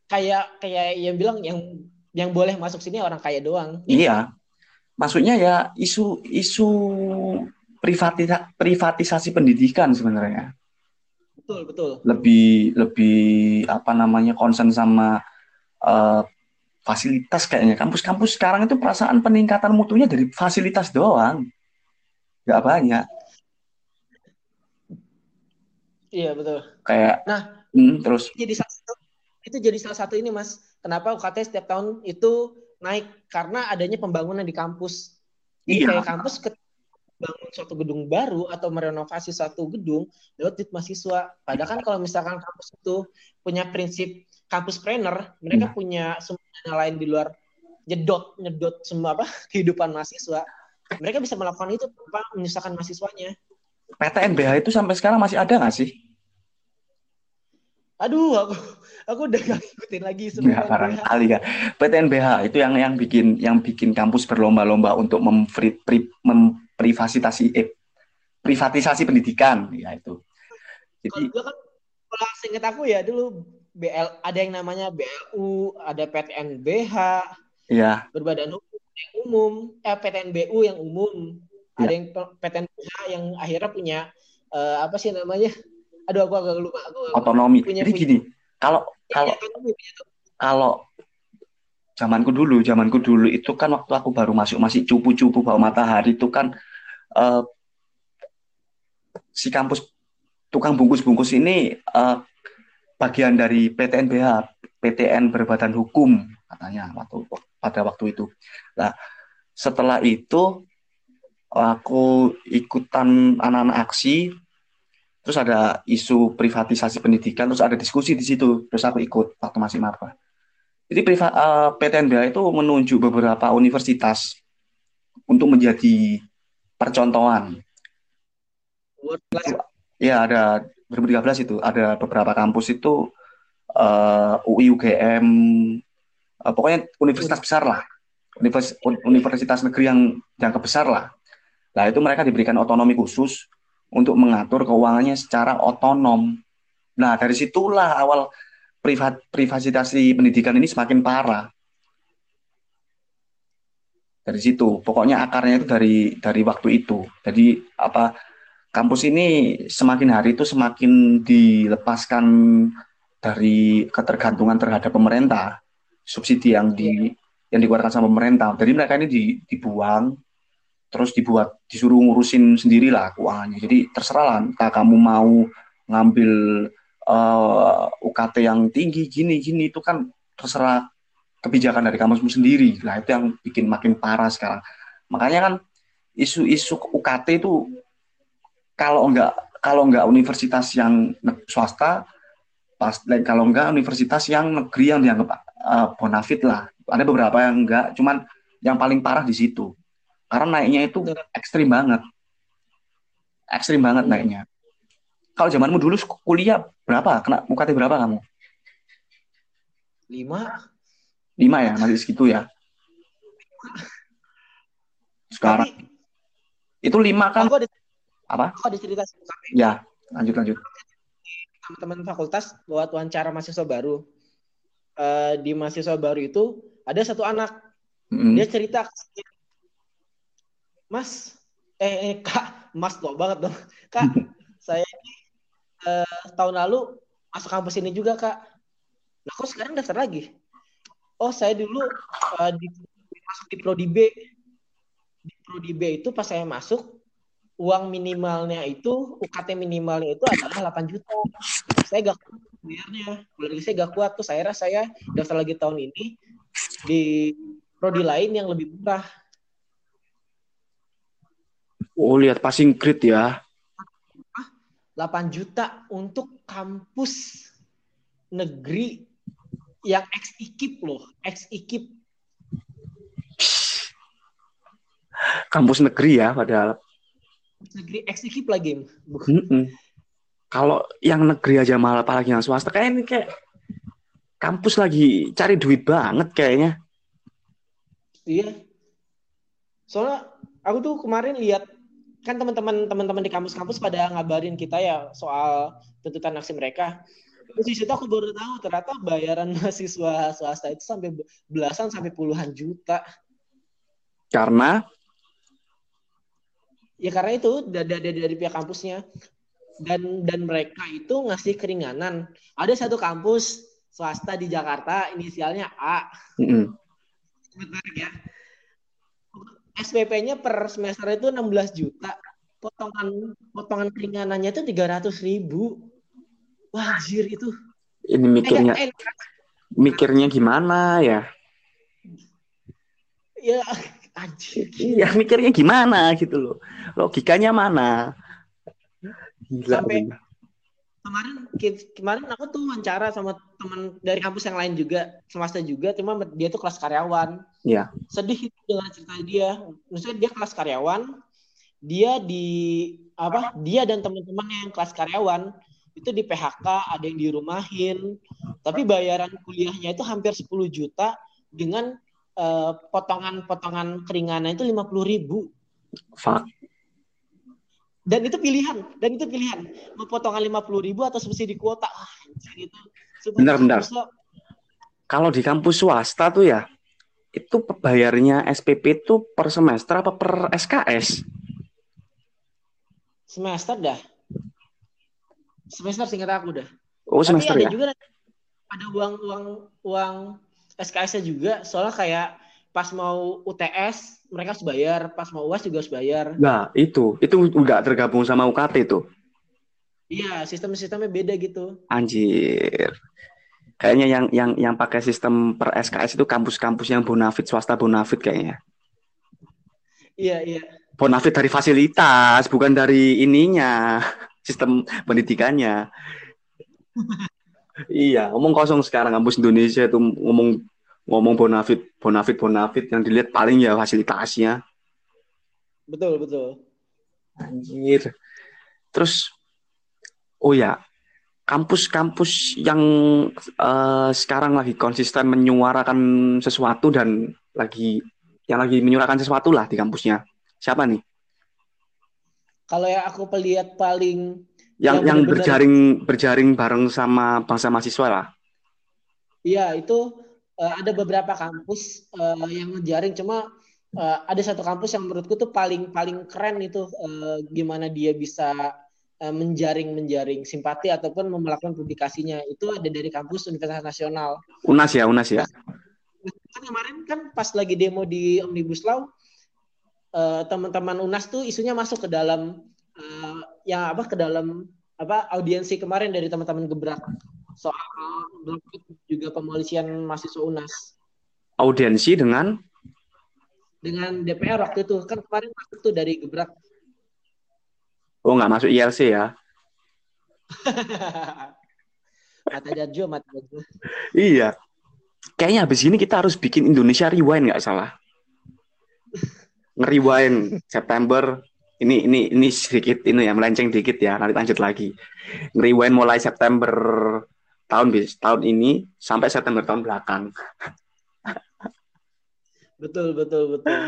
kayak kayak yang bilang yang yang boleh masuk sini orang kaya doang. Iya. Maksudnya ya isu isu privatisa privatisasi pendidikan sebenarnya. Betul, betul. Lebih lebih apa namanya concern sama uh, fasilitas kayaknya. Kampus-kampus sekarang itu perasaan peningkatan mutunya dari fasilitas doang. Gak banyak. Iya, betul. Kayak Nah, hmm, terus jadi salah satu itu jadi salah satu ini, Mas. Kenapa UKT setiap tahun itu naik karena adanya pembangunan di kampus. Jadi iya. kayak kampus bangun suatu gedung baru atau merenovasi suatu gedung lewat duit mahasiswa. Padahal kan kalau misalkan kampus itu punya prinsip kampus planner, mereka hmm. punya semua lain di luar nyedot nyedot semua apa kehidupan mahasiswa. Mereka bisa melakukan itu tanpa menyusahkan mahasiswanya. PTNBH itu sampai sekarang masih ada nggak sih? Aduh, aku aku udah gak ngikutin lagi sebenarnya. Ya, barangkali ya. PTNBH itu yang yang bikin yang bikin kampus berlomba-lomba untuk memfri, pri, memprivatisasi eh, privatisasi pendidikan ya itu. Jadi kalau kan kalau seingat aku ya dulu BL ada yang namanya BLU, ada PTNBH. Iya. Berbadan hukum yang umum, eh PTNBU yang umum. Ya. Ada yang PTNBH yang akhirnya punya uh, apa sih namanya? aduh aku agak lupa aku otonomi punya, jadi gini kalau iya, kalau kalau zamanku dulu zamanku dulu itu kan waktu aku baru masuk masih cupu-cupu bawa matahari itu kan uh, si kampus tukang bungkus-bungkus ini uh, bagian dari PTNBH PTN berbadan hukum katanya waktu pada waktu itu nah setelah itu aku ikutan anak-anak aksi terus ada isu privatisasi pendidikan terus ada diskusi di situ terus aku ikut waktu masih maba jadi priva, uh, eh, PTNBH itu menunjuk beberapa universitas untuk menjadi percontohan. Ya ada 2013 itu ada beberapa kampus itu uh, eh, UI UGM uh, pokoknya universitas besar lah. Universitas, universitas negeri yang yang besar lah nah itu mereka diberikan otonomi khusus untuk mengatur keuangannya secara otonom. Nah, dari situlah awal privat privatisasi pendidikan ini semakin parah. Dari situ, pokoknya akarnya itu dari dari waktu itu. Jadi apa kampus ini semakin hari itu semakin dilepaskan dari ketergantungan terhadap pemerintah, subsidi yang di yang dikeluarkan sama pemerintah. Jadi mereka ini dibuang terus dibuat disuruh ngurusin sendirilah keuangannya. Jadi terserah lah entah kamu mau ngambil uh, eh, UKT yang tinggi gini gini itu kan terserah kebijakan dari kampusmu sendiri. Lah itu yang bikin makin parah sekarang. Makanya kan isu-isu UKT itu kalau enggak kalau enggak universitas yang swasta pas kalau enggak universitas yang negeri yang dianggap uh, bonafit lah. Ada beberapa yang enggak cuman yang paling parah di situ karena naiknya itu ekstrim banget. Ekstrim banget naiknya. Kalau zamanmu dulu kuliah berapa? Kena UKT berapa kamu? Lima. Lima ya, masih segitu ya. Sekarang Tapi, itu lima kan? Aku ada, apa? Aku ada cerita. Ya, lanjut lanjut. Teman-teman fakultas buat wawancara mahasiswa baru. Uh, di mahasiswa baru itu ada satu anak. Mm. Dia cerita Mas, eh, eh Kak, Mas loh banget dong. Kak, saya ini eh, tahun lalu masuk kampus ini juga Kak. Nah, kok sekarang daftar lagi? Oh, saya dulu uh, di, masuk di Prodi B. Di Prodi B itu pas saya masuk, uang minimalnya itu, UKT minimalnya itu adalah 8 juta. Saya gak kuat bayarnya. Keluarga saya gak kuat. tuh saya rasa saya daftar lagi tahun ini di prodi lain yang lebih murah. Oh, lihat passing grade ya. 8 juta untuk kampus negeri yang ex ikip loh, ex ikip. Kampus negeri ya padahal. Negeri ex ikip lagi. Mm -mm. Kalau yang negeri aja malah apalagi yang swasta kayak ini kayak kampus lagi cari duit banget kayaknya. Iya. Soalnya aku tuh kemarin lihat kan teman-teman teman-teman di kampus-kampus pada ngabarin kita ya soal tuntutan aksi mereka. Terus di situ aku baru tahu ternyata bayaran mahasiswa swasta itu sampai belasan sampai puluhan juta. Karena ya karena itu dari, dari, dari pihak kampusnya dan dan mereka itu ngasih keringanan. Ada satu kampus swasta di Jakarta inisialnya A. Mm -hmm. ya. SPP-nya per semester itu 16 juta. Potongan potongan keringanannya itu 300 ribu. Wajir itu. Ini mikirnya eh, eh, mikirnya gimana ya? Ya anjir. Iya, mikirnya gimana gitu loh. Logikanya mana? Gila. Sampai kemarin kemarin aku tuh wawancara sama teman dari kampus yang lain juga semesta juga cuma dia tuh kelas karyawan. Iya. sedih itu dengan cerita dia. Maksudnya dia kelas karyawan dia di apa dia dan teman-teman yang kelas karyawan itu di PHK ada yang dirumahin. Tapi bayaran kuliahnya itu hampir 10 juta dengan uh, potongan-potongan keringanan itu 50 ribu. Fuck dan itu pilihan dan itu pilihan. Mau potongan lima puluh ribu atau subsidi kuota. Ah, gitu benar-benar kalau di kampus swasta tuh ya itu bayarnya SPP itu per semester apa per SKS semester dah. Semester singkat aku dah. Oh semester Tapi ada ya? juga ada uang uang uang SKS-nya juga. Soalnya kayak pas mau UTS mereka harus bayar, pas mau UAS juga harus bayar. Nah, itu itu udah tergabung sama UKT itu. Iya, sistem-sistemnya beda gitu. Anjir. Kayaknya yang yang yang pakai sistem per SKS itu kampus-kampus yang bonafit swasta bonafit kayaknya. Iya, iya. Bonafit dari fasilitas, bukan dari ininya, sistem pendidikannya. iya, ngomong kosong sekarang kampus Indonesia itu ngomong ngomong bonafit bonafit bonafit yang dilihat paling ya fasilitasnya betul betul. Anjir. Terus oh ya kampus-kampus yang uh, sekarang lagi konsisten menyuarakan sesuatu dan lagi yang lagi menyuarakan sesuatu lah di kampusnya. Siapa nih? Kalau yang aku lihat paling yang yang, yang berjaring berjaring bareng sama bangsa mahasiswa lah. Iya itu uh, ada beberapa kampus uh, yang ngejaring cuma uh, ada satu kampus yang menurutku tuh paling paling keren itu uh, gimana dia bisa uh, menjaring menjaring simpati ataupun melakukan publikasinya. Itu ada dari kampus Universitas Nasional. Unas ya Unas ya? Kan kemarin kan pas lagi demo di Omnibus Law uh, teman-teman Unas tuh isunya masuk ke dalam uh, yang apa ke dalam apa audiensi kemarin dari teman-teman gebrak soal juga pemolisian mahasiswa UNAS. Audiensi dengan? Dengan DPR waktu itu kan kemarin masuk tuh dari gebrak. Oh nggak masuk ILC ya? mata Jarjo, mata Jarjo. iya. Kayaknya habis ini kita harus bikin Indonesia Rewind nggak salah. Nge-rewind September ini ini ini sedikit ini ya melenceng dikit ya nanti lanjut lagi rewind mulai September tahun tahun ini sampai September tahun belakang. betul betul betul.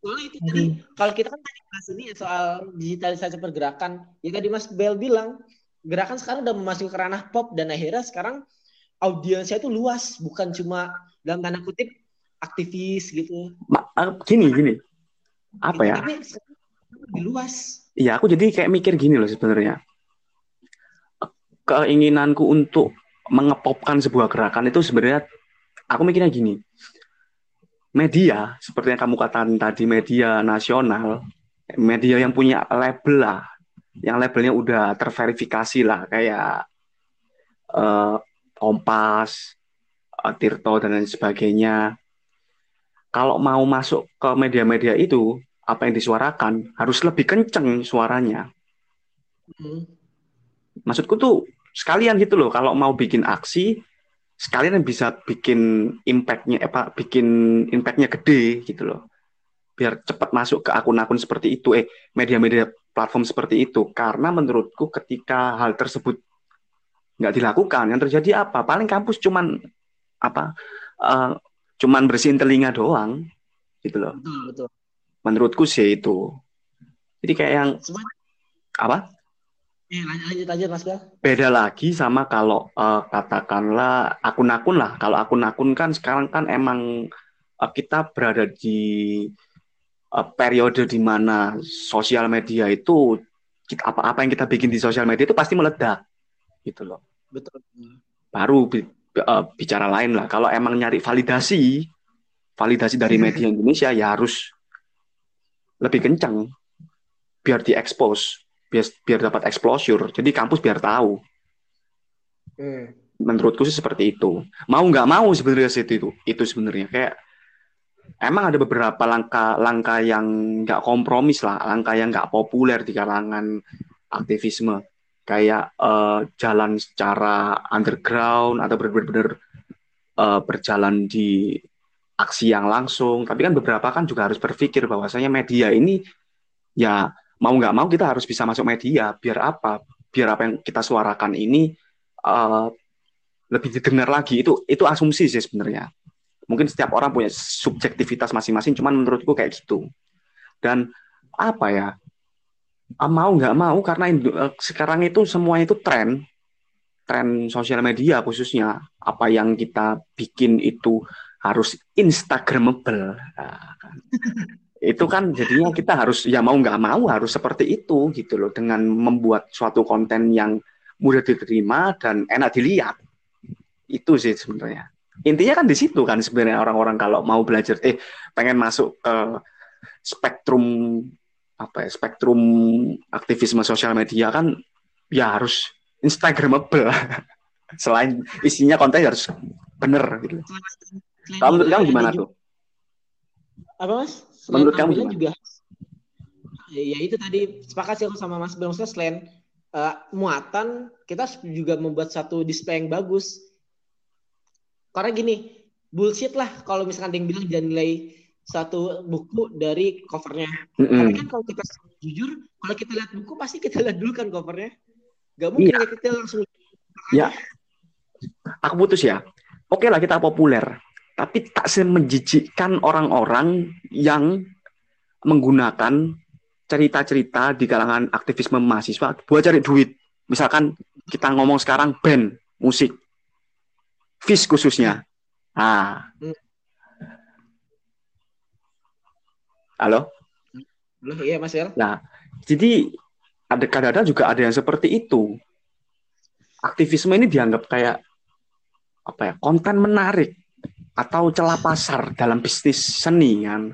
Soalnya itu tadi kalau kita kan tadi bahas ini ya soal digitalisasi pergerakan, ya tadi Mas Bel bilang gerakan sekarang udah memasuki ke ranah pop dan akhirnya sekarang audiensnya itu luas, bukan cuma dalam tanda kutip aktivis gitu. Ma eh, gini gini, apa ya? Tapi lebih luas. Iya, aku jadi kayak mikir gini loh sebenarnya keinginanku untuk mengepopkan sebuah gerakan itu sebenarnya aku mikirnya gini. Media seperti yang kamu katakan tadi media nasional media yang punya label lah yang labelnya udah terverifikasi lah kayak uh, Kompas, uh, Tirto dan lain sebagainya. Kalau mau masuk ke media-media itu apa yang disuarakan harus lebih kenceng suaranya. Hmm. maksudku tuh sekalian gitu loh kalau mau bikin aksi sekalian bisa bikin impactnya apa bikin impactnya gede gitu loh. Biar cepat masuk ke akun-akun seperti itu eh media-media platform seperti itu. Karena menurutku ketika hal tersebut nggak dilakukan yang terjadi apa? Paling kampus cuman apa uh, cuman bersihin telinga doang gitu loh. Betul betul. Menurutku sih itu. Jadi kayak yang apa eh, lanjut lanjut lanjut mas Bel. Beda lagi sama kalau eh, katakanlah akun-akun lah. Kalau akun-akun kan sekarang kan emang eh, kita berada di eh, periode di mana sosial media itu apa-apa yang kita bikin di sosial media itu pasti meledak gitu loh. Betul baru bi- eh, bicara lain lah. Kalau emang nyari validasi, validasi dari media Indonesia ya harus lebih kencang biar diekspos, biar biar dapat exposure. Jadi kampus biar tahu. hmm. Menurutku sih seperti itu. Mau nggak mau sebenarnya sih itu itu sebenarnya kayak emang ada beberapa langkah-langkah yang nggak kompromis lah, langkah yang nggak populer di kalangan aktivisme kayak eh, jalan secara underground atau benar-benar eh, berjalan di aksi yang langsung. Tapi kan beberapa kan juga harus berpikir bahwasanya media ini ya mau nggak mau kita harus bisa masuk media. Biar apa? Biar apa yang kita suarakan ini eh, lebih didengar lagi. Itu itu asumsi sih sebenarnya. Mungkin setiap orang punya subjektivitas masing-masing. Cuman menurutku kayak gitu. Dan apa ya? Ah, mau nggak mau karena eh, sekarang itu semuanya itu tren tren sosial media khususnya apa yang kita bikin itu harus instagramable Nah, kan. itu kan jadinya kita harus ya mau nggak mau harus seperti itu gitu loh dengan membuat suatu konten yang mudah diterima dan enak dilihat itu sih sebenarnya intinya kan di situ kan sebenarnya orang-orang kalau mau belajar eh pengen masuk ke spektrum apa ya spektrum aktivisme sosial media kan ya harus instagramable selain isinya konten harus bener gitu. Kalau menurut kamu gimana tuh? Apa mas selain Menurut kamu juga ya, ya itu tadi sepakat sih aku sama mas Maksudnya selain eh, muatan kita juga membuat satu display yang bagus karena gini bullshit lah kalau misalkan ada yang bilang jangan nilai satu buku dari covernya Mm-mm. tapi kan kalau kita jujur kalau kita lihat buku pasti kita lihat dulu kan covernya gak mungkin Iya. ya kita langsung Ya. Aku putus ya. Oke lah kita populer, tapi tak semenjijikkan orang-orang yang menggunakan cerita-cerita di kalangan aktivisme mahasiswa buat cari duit. Misalkan kita ngomong sekarang band musik, Fish khususnya. Ah. Halo. loh iya mas Bel Jadi ada kadang-kadang juga ada yang seperti itu. Aktivisme ini dianggap kayak apa ya konten menarik atau celah pasar dalam bisnis seni kan.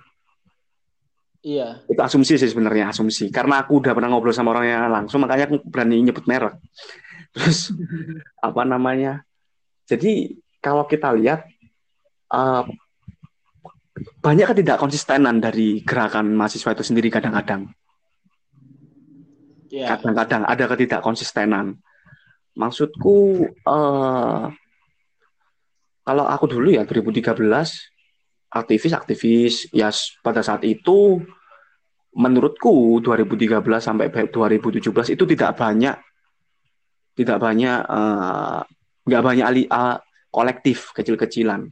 iya Itu asumsi sih sebenarnya asumsi. Karena aku udah pernah ngobrol sama orangnya langsung, makanya aku berani nyebut merek. Terus apa namanya? Jadi kalau kita lihat eh, banyak ketidak konsistenan dari gerakan mahasiswa itu sendiri kadang-kadang. iya kadang-kadang ada ketidakkonsistenan. Maksudku eh kalau aku dulu ya 2013 aktivis-aktivis ya pada saat itu menurutku 2013 sampai 2017 itu tidak banyak tidak banyak eh, nggak banyak ali, eh, kolektif kecil-kecilan.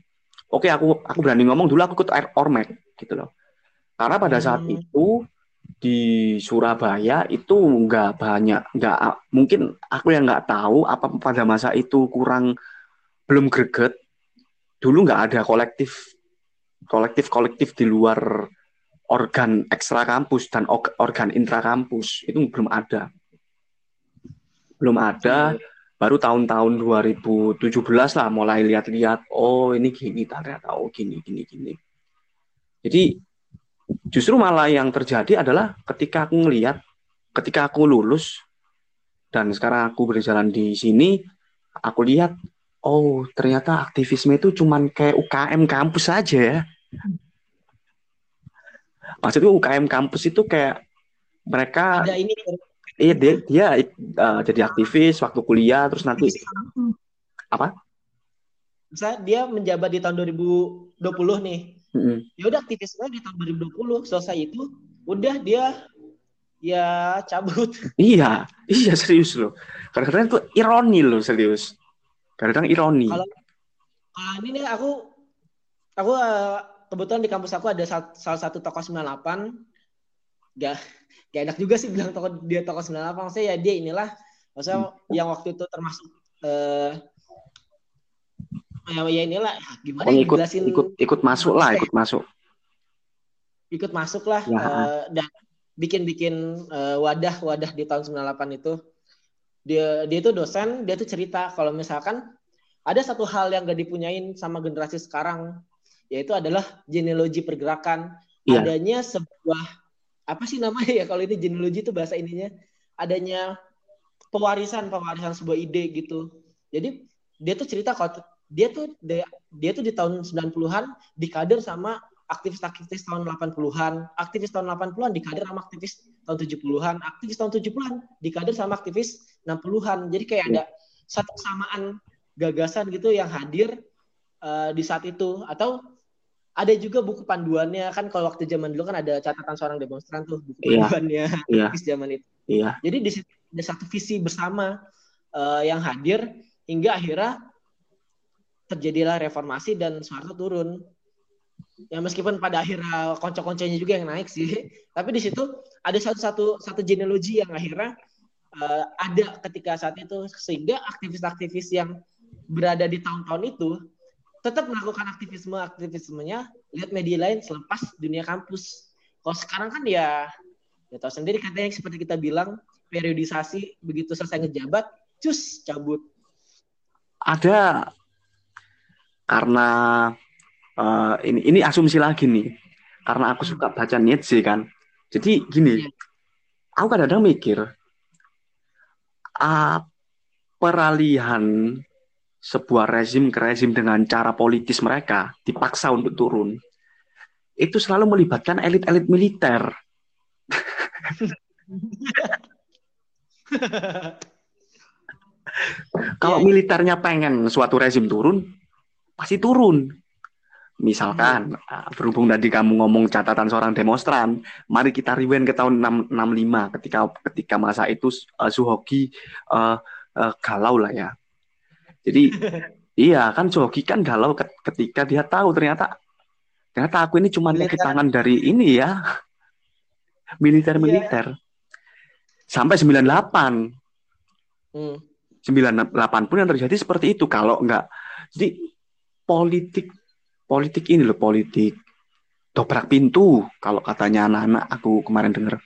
Oke aku aku berani ngomong dulu aku ikut Air Ormek gitu loh. Karena pada saat Hmm. itu di Surabaya itu nggak banyak nggak mungkin aku yang nggak tahu apa pada masa itu kurang belum greget dulu nggak ada kolektif kolektif kolektif di luar organ ekstra kampus dan organ intra kampus. Itu belum ada. Belum ada. Baru tahun-tahun 2017 lah mulai lihat-lihat oh ini gini ternyata oh gini gini gini. Jadi justru malah yang terjadi adalah ketika aku ngelihat ketika aku lulus dan sekarang aku berjalan di sini aku lihat oh ternyata aktivisme itu cuman kayak UKM kampus saja ya maksudku UKM kampus itu kayak mereka ada ini iya dia, dia uh, jadi aktivis waktu kuliah terus nanti Apa? Misalnya dia menjabat di tahun 2020 nih. Mm-mm. Ya udah aktivisnya di tahun 2020 selesai itu udah dia ya cabut. iya iya serius loh kadang-kadang itu ironi loh serius kadang-kadang ironi. Kalau kalau ini nih aku aku uh, kebetulan di kampus aku ada salah satu tokoh 98 gak gak enak juga sih bilang tokoh dia tokoh 98 maksudnya ya dia inilah maksudnya hmm. yang waktu itu termasuk uh, ya, ya inilah gimana oh, ikut, jelasin. ikut ikut masuk lah ikut masuk. Ikut masuk lah ya. uh, dan bikin-bikin uh, wadah wadah di tahun 98 itu dia dia itu dosen dia tuh cerita kalau misalkan ada satu hal yang gak dipunyain sama generasi sekarang yaitu adalah genealogi pergerakan. Yeah. adanya sebuah apa sih namanya ya kalau ini genealogi itu bahasa ininya? Adanya pewarisan pewarisan sebuah ide gitu. Jadi dia tuh cerita kalau dia tuh dia, dia tuh di tahun 90-an dikader sama aktivis-aktivis tahun 80-an, aktivis tahun 80-an dikader sama aktivis tahun 70-an, aktivis tahun 70-an dikader sama aktivis 60-an. Jadi kayak ada satu kesamaan gagasan gitu yang hadir uh, di saat itu atau ada juga buku panduannya kan kalau waktu zaman dulu kan ada catatan seorang demonstran tuh buku yeah. panduannya yeah. zaman itu. Iya. Jadi di situ ada satu visi bersama uh, yang hadir hingga akhirnya terjadilah reformasi dan Soeharto turun ya meskipun pada akhirnya konco-konconya juga yang naik sih tapi di situ ada satu satu satu genealogi yang akhirnya uh, ada ketika saat itu sehingga aktivis-aktivis yang berada di tahun-tahun itu tetap melakukan aktivisme aktivismenya lihat media lain selepas dunia kampus. Kalau sekarang kan ya ya tahu sendiri katanya seperti kita bilang periodisasi begitu selesai ngejabat cus cabut. Ada karena uh, ini ini asumsi lagi nih. Karena aku suka baca Nietzsche kan. Jadi gini iya. aku kadang-kadang mikir uh, peralihan sebuah rezim ke rezim dengan cara politis mereka dipaksa untuk turun itu selalu melibatkan elit-elit militer. Kalau militernya pengen suatu rezim turun pasti turun Misalkan hmm. berhubung tadi kamu ngomong catatan seorang demonstran, mari kita rewind ke tahun 665 ketika ketika masa itu uh, Suhoki uh, uh, galau lah ya. Jadi iya kan Suhoki kan galau ketika dia tahu ternyata ternyata aku ini cuma kaki tangan dari ini ya militer-militer. Yeah. Sampai 98. Hmm. 98 pun yang terjadi seperti itu kalau enggak. Jadi politik politik ini loh politik dobrak pintu. Kalau katanya anak-anak aku kemarin dengar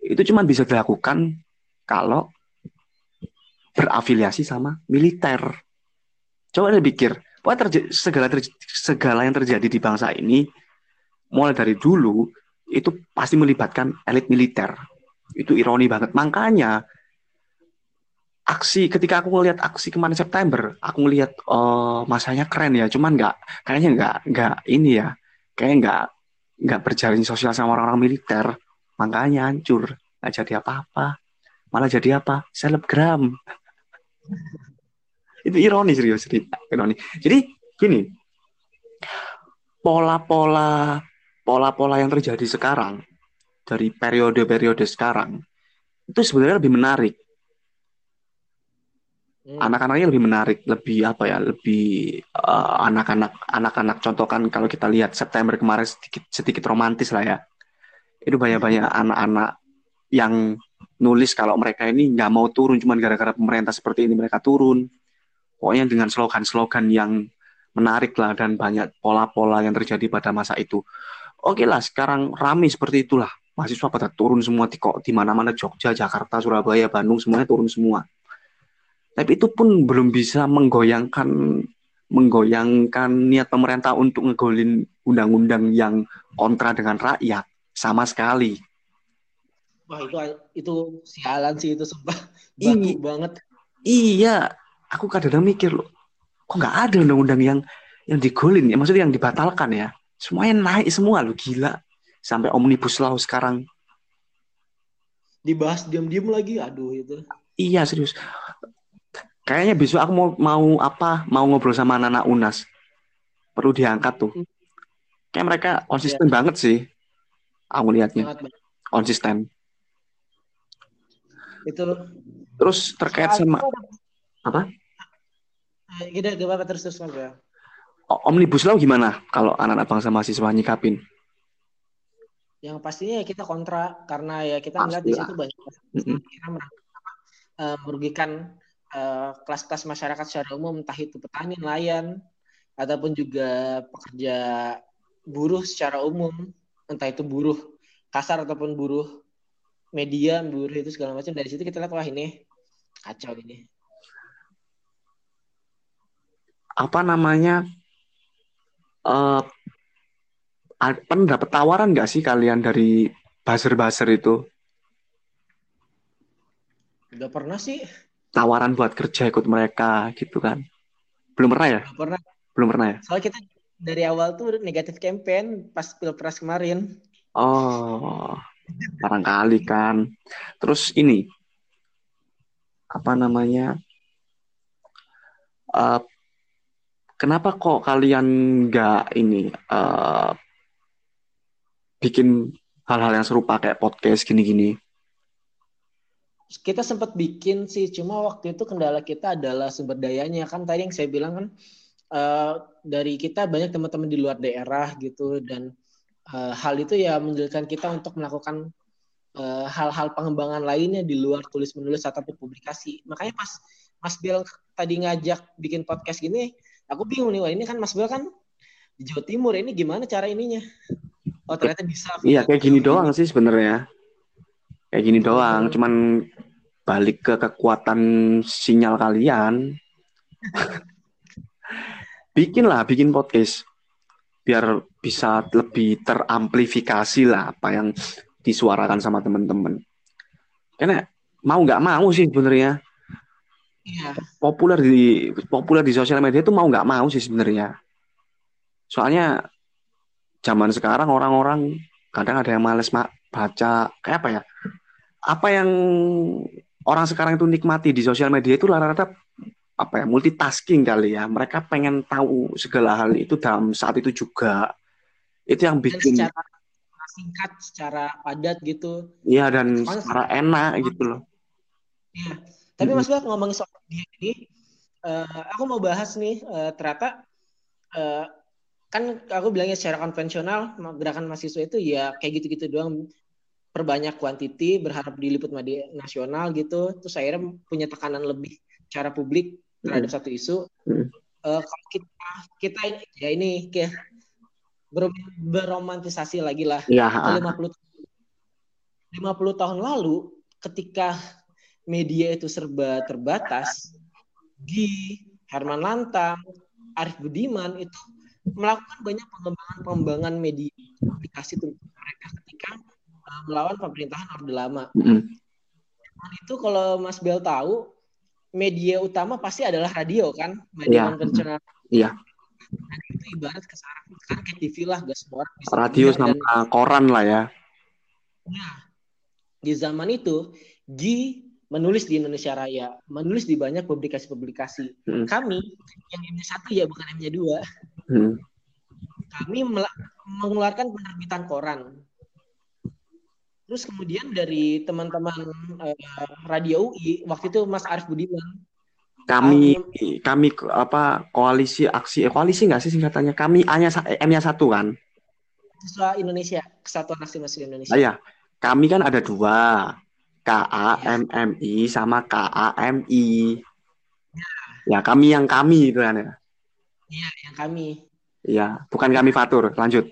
itu cuma bisa dilakukan kalau berafiliasi sama militer. Coba deh pikir segala terj segala yang terjadi di bangsa ini mulai dari dulu itu pasti melibatkan elit militer. Itu ironi banget. Makanya aksi ketika aku ngelihat aksi kemarin September, aku ngelihat uh, masanya keren ya, cuman nggak kayaknya nggak nggak ini ya, kayak nggak nggak berjalan sosial sama orang-orang militer, makanya hancur, nggak jadi apa-apa, malah jadi apa? Selebgram. Itu ironi serius, ironi. Jadi gini, pola-pola pola-pola yang terjadi sekarang dari periode-periode sekarang itu sebenarnya lebih menarik Hmm. anak-anaknya lebih menarik, lebih apa ya, lebih uh, anak-anak anak-anak contohkan kalau kita lihat September kemarin sedikit sedikit romantis lah ya. Itu banyak-banyak hmm. anak-anak yang nulis kalau mereka ini nggak mau turun cuma gara-gara pemerintah seperti ini mereka turun. Pokoknya dengan slogan-slogan yang menarik lah dan banyak pola-pola yang terjadi pada masa itu. Oke lah, sekarang rame seperti itulah. Mahasiswa pada turun semua di kok di mana-mana Jogja, Jakarta, Surabaya, Bandung semuanya turun semua tapi itu pun belum bisa menggoyangkan menggoyangkan niat pemerintah untuk ngegolin undang-undang yang kontra dengan rakyat sama sekali. Wah itu itu sialan sih itu sumpah bagus banget. Iya, aku kadang-kadang mikir loh, kok nggak ada undang-undang yang yang digolin ya, maksudnya yang dibatalkan ya. Semuanya naik semua lo gila. Sampai omnibus law sekarang dibahas diam-diam lagi, aduh itu. Iya serius. Kayaknya besok aku mau mau apa? Mau ngobrol sama anak-anak Unas. Perlu diangkat tuh. Kayak mereka konsisten ya. banget sih. Aku lihatnya. Konsisten. Itu terus terkait sama apa? Gede, gak apa terus terus ya. omnibus law gimana kalau anak-anak bangsa mahasiswa nyikapin? Yang pastinya ya kita kontra karena ya kita melihat di situ banyak mm merugikan uh, kelas-kelas masyarakat secara umum entah itu petani, nelayan ataupun juga pekerja buruh secara umum entah itu buruh kasar ataupun buruh media, buruh itu segala macam dari situ kita lihat wah ini kacau ini. Apa namanya? Uh, pernah dapat tawaran nggak sih kalian dari buzzer-buzzer itu? Udah pernah sih. Tawaran buat kerja ikut mereka gitu kan? Belum pernah ya? Belum pernah. Belum pernah ya? Soalnya kita dari awal tuh negatif campaign pas pilpres kemarin. Oh, barangkali kan. Terus ini apa namanya? Uh, kenapa kok kalian nggak ini uh, bikin hal-hal yang serupa kayak podcast gini-gini? Kita sempat bikin sih, cuma waktu itu kendala kita adalah sumber dayanya kan tadi yang saya bilang kan uh, dari kita banyak teman-teman di luar daerah gitu dan uh, hal itu ya menjadikan kita untuk melakukan hal-hal uh, pengembangan lainnya di luar tulis menulis ataupun publikasi. Makanya pas Mas Bill tadi ngajak bikin podcast gini, aku bingung nih, wah ini kan Mas Bill kan di Jawa Timur, ini gimana cara ininya? Oh ternyata bisa. Iya kayak gini doang sih sebenarnya. Kayak gini doang, cuman balik ke kekuatan sinyal kalian. bikin lah, bikin podcast biar bisa lebih teramplifikasi lah apa yang disuarakan sama teman-teman. Karena mau nggak mau sih sebenarnya. Iya. Populer di populer di sosial media itu mau nggak mau sih sebenarnya. Soalnya zaman sekarang orang-orang kadang ada yang males baca kayak apa ya? Apa yang orang sekarang itu nikmati di sosial media itu rata-rata apa ya multitasking kali ya. Mereka pengen tahu segala hal itu dalam saat itu juga. Itu yang bikin dan secara singkat, secara padat gitu. Iya dan Soalnya secara enak gitu loh. Iya. Tapi Mas Bak ngomongin soal dia ini, uh, aku mau bahas nih uh, ternyata uh, kan aku bilangnya secara konvensional gerakan mahasiswa itu ya kayak gitu-gitu doang perbanyak kuantiti berharap diliput media nasional gitu terus akhirnya punya tekanan lebih cara publik terhadap mm. satu isu mm. uh, kalau kita kita ya ini kayak ber, beromantisasi lagi lah ya. 50 50 tahun lalu ketika media itu serba terbatas di Herman Lantang Arif Budiman itu melakukan banyak pengembangan-pengembangan media aplikasi untuk mereka ketika melawan pemerintahan Orde Lama. Mm -hmm. Itu kalau Mas Bel tahu, media utama pasti adalah radio kan, media yeah. konvensional. Iya. Yeah. Dan itu ibarat kesekarang kan kayak TV lah, gak semua orang bisa Radio sama dan, koran lah ya. Nah, di zaman itu Gi menulis di Indonesia Raya, menulis di banyak publikasi-publikasi. Hmm. Kami yang M-nya satu ya bukan M-nya dua. Hmm. Kami mengeluarkan penerbitan koran. Terus kemudian dari teman-teman uh, Radio UI waktu itu Mas Arif Budiman. Kami um, kami apa koalisi aksi eh, koalisi nggak sih singkatannya? Kami hanya M-nya satu kan? Siswa Indonesia Kesatuan Aksi Mahasiswa Indonesia. Ah, iya, kami kan ada dua KAMMI sama KAMI. Ya. ya kami yang kami itu kan ya. Iya yang kami. Iya bukan kami Fatur. Lanjut.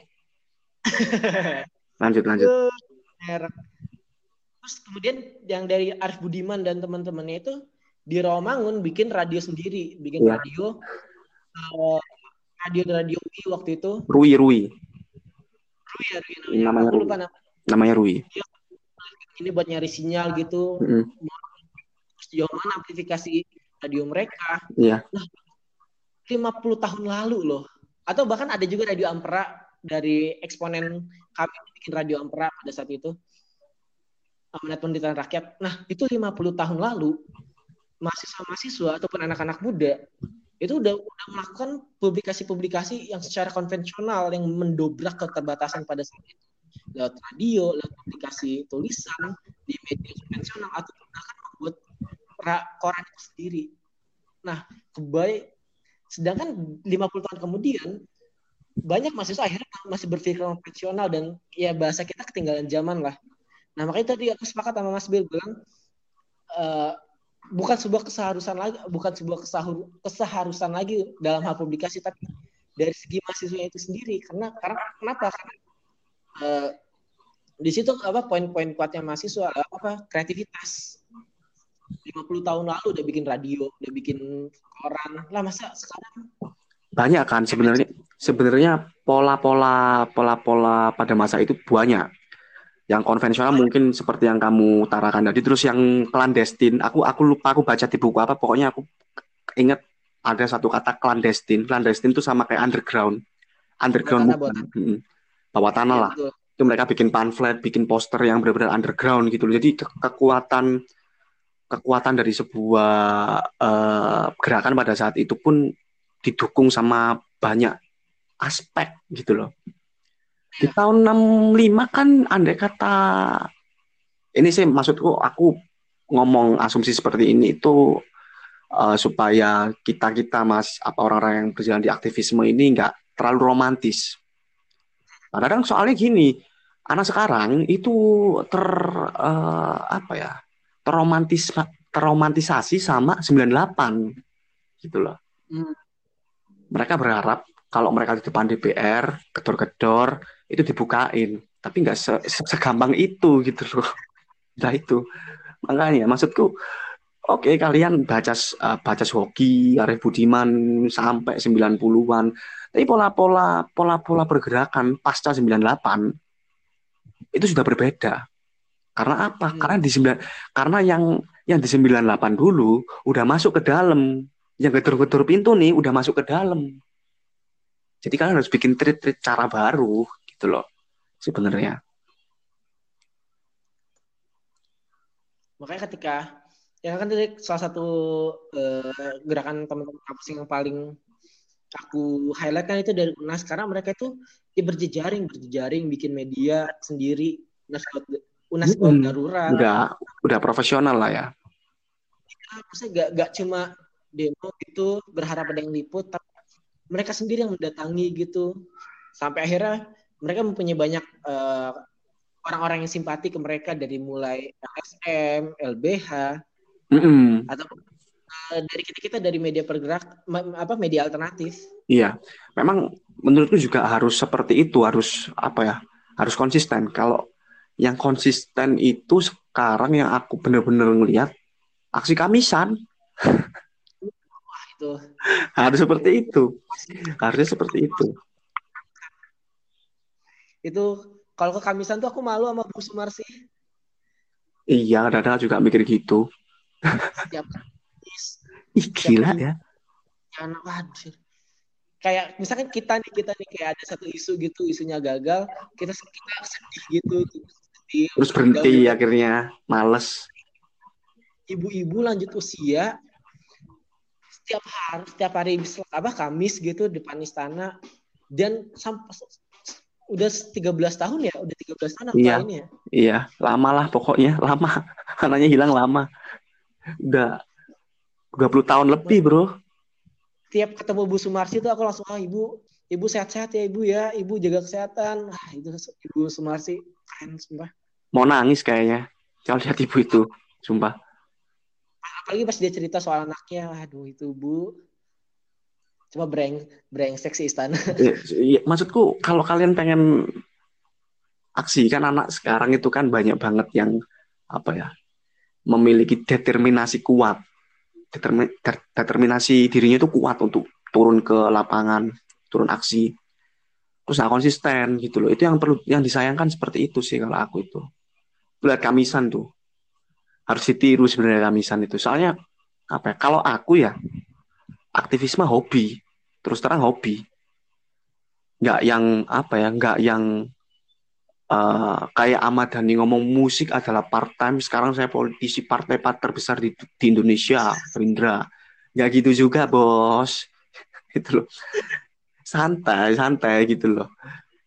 lanjut lanjut. Terus kemudian yang dari Arif Budiman dan teman-temannya itu di Rawamangun bikin radio sendiri, bikin ya. radio uh, radio radio Rui waktu itu. Rui Rui. Rui ya Rui namanya. Namanya Rui. Nama. Namanya Rui. Ya, ini buat nyari sinyal gitu mm. sejauh mana amplifikasi radio mereka yeah. nah 50 tahun lalu loh atau bahkan ada juga radio Ampera dari eksponen kami bikin radio Ampera pada saat itu Amanat Pendidikan Rakyat. Nah, itu 50 tahun lalu mahasiswa-mahasiswa ataupun anak-anak muda itu udah udah melakukan publikasi-publikasi yang secara konvensional yang mendobrak keterbatasan pada saat itu lewat radio, lewat aplikasi tulisan di media konvensional atau bahkan membuat koran itu sendiri. Nah, kebaik sedangkan 50 tahun kemudian banyak mahasiswa akhirnya masih berpikir konvensional dan ya bahasa kita ketinggalan zaman lah. Nah makanya tadi aku sepakat sama Mas Bill bilang uh, bukan sebuah keseharusan lagi bukan sebuah kesahur, keseharusan lagi dalam hal publikasi tapi dari segi mahasiswa itu sendiri. Karena karena kenapa? Karena uh, di situ apa poin-poin kuatnya mahasiswa apa kreativitas. 50 tahun lalu udah bikin radio udah bikin koran. Lah masa sekarang banyak kan sebenarnya sebenarnya pola-pola pola-pola pada masa itu banyak. Yang konvensional mungkin seperti yang kamu tarakan tadi terus yang clandestine aku aku lupa aku baca di buku apa pokoknya aku ingat ada satu kata clandestine clandestine itu sama kayak underground. Underground bawah tanah, hmm. bawah tanah. Ya, lah. betul. itu mereka bikin pamflet bikin poster yang benar-benar underground gitu loh. Jadi ke kekuatan kekuatan dari sebuah uh, gerakan pada saat itu pun didukung sama banyak aspek gitu loh di tahun 65 kan andai kata ini sih maksudku aku ngomong asumsi seperti ini itu uh, supaya kita kita mas apa orang-orang yang berjalan di aktivisme ini nggak terlalu romantis. Kadang soalnya gini, anak sekarang itu ter uh, apa ya terromantis terromantisasi sama 98 gitu loh. Hmm. Mereka berharap kalau mereka di depan DPR gedor-gedor itu dibukain. Tapi nggak se segampang itu gitu loh. Nah itu. Makanya maksudku oke okay, kalian baca uh, baca hoki Arif Budiman sampai 90-an tapi pola-pola pola-pola pergerakan pasca 98 itu sudah berbeda. Karena apa? Hmm. karena di sembilan karena yang yang di 98 dulu udah masuk ke dalam yang gedor-gedor pintu nih udah masuk ke dalam. Jadi kalian harus bikin treat-treat cara baru gitu loh sebenarnya. Makanya ketika ya kan tadi salah satu uh, gerakan teman-teman kampus yang paling aku highlight kan itu dari UNAS. Karena mereka itu ya berjejaring berjejaring bikin media sendiri. UNAS UNAS hmm, darurat udah udah profesional lah ya. ya maksudnya gak, gak cuma demo itu berharap ada yang liput tapi mereka sendiri yang mendatangi gitu sampai akhirnya mereka mempunyai banyak eh, orang-orang yang simpati ke mereka dari mulai LSM, LBH, mm-hmm. atau uh, dari kita kita dari media pergerak apa media alternatif. Iya, memang menurutku juga harus seperti itu, harus apa ya, harus konsisten. Kalau yang konsisten itu sekarang yang aku benar-benar ngelihat aksi kamisan. Itu. harus seperti itu. Harusnya seperti itu. Itu kalau ke Kamisan tuh aku malu sama Bu Sumarsi iya kadang juga mikir gitu. Setiap Ih, gila ya. Anak waduh kayak misalkan kita nih kita nih kayak ada satu isu gitu isunya gagal kita kita sedih gitu sedih, terus berhenti gagal, akhirnya males. Ibu-ibu lanjut usia setiap hari setiap hari apa Kamis gitu depan istana dan sampai udah 13 tahun ya, udah 13 tahun iya, ini ya. Iya, lama lah pokoknya, lama. Anaknya hilang lama. Udah 20 tahun lebih, Bro. Tiap ketemu Bu Sumarsi tuh aku langsung, ah, Ibu, Ibu sehat-sehat ya, Ibu ya. Ibu jaga kesehatan. Ah, itu Ibu Sumarsi keren, sumpah. Mau nangis kayaknya. Kalau lihat Ibu itu, sumpah. Apalagi pas dia cerita soal anaknya, aduh itu Bu, cuma breng brengsek seksi istana ya, ya, maksudku kalau kalian pengen aksi kan anak sekarang itu kan banyak banget yang apa ya memiliki determinasi kuat. Determin, determinasi dirinya itu kuat untuk turun ke lapangan turun aksi. Terus nggak konsisten gitu loh. Itu yang perlu yang disayangkan seperti itu sih kalau aku itu. Lihat kamisan tuh harus ditiru sebenarnya kamisan itu. Soalnya apa ya, kalau aku ya aktivisme hobi terus terang hobi. Nggak yang apa ya nggak yang uh, kayak Ahmad Dhani ngomong musik adalah part time sekarang saya politisi partai terbesar di, di Indonesia Gerindra. Nggak gitu juga bos. Gitu loh. Santai santai gitu loh.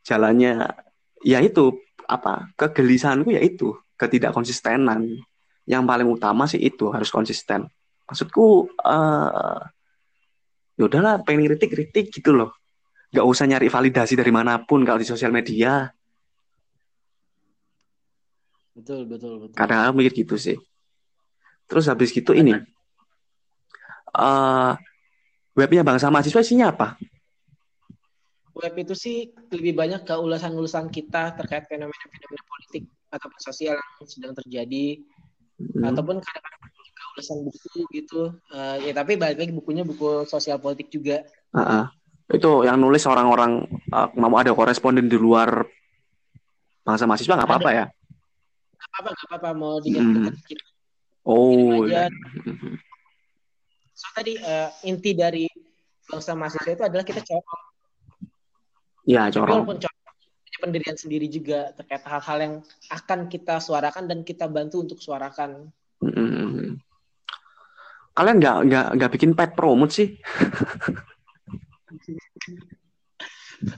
Jalannya ya itu apa kegelisahanku ya itu ketidak konsistenan yang paling utama sih itu harus konsisten. Maksudku uh, ya udahlah pengen kritik kritik gitu loh. Nggak usah nyari validasi dari mana pun kalau di sosial media. Betul betul betul. Kadang mikir gitu sih. Terus habis gitu ini. Uh, webnya bangsa mahasiswa isinya apa? Web itu sih lebih banyak ke ulasan-ulasan kita terkait fenomena-fenomena politik ataupun sosial yang sedang terjadi hmm. ataupun kadang-kadang ulasan buku gitu uh, ya tapi balik lagi bukunya buku sosial politik juga uh -uh. itu yang nulis orang-orang uh, mau ada koresponden di luar bangsa mahasiswa nggak apa-apa ya nggak apa-apa nggak apa-apa mau hmm. kita oh aja. Ya. so tadi uh, inti dari bangsa mahasiswa itu adalah kita corong Iya, corong. Walaupun corong pendirian sendiri juga terkait hal-hal yang akan kita suarakan dan kita bantu untuk suarakan. Mm-hmm. Kalian nggak nggak nggak bikin pet promote sih?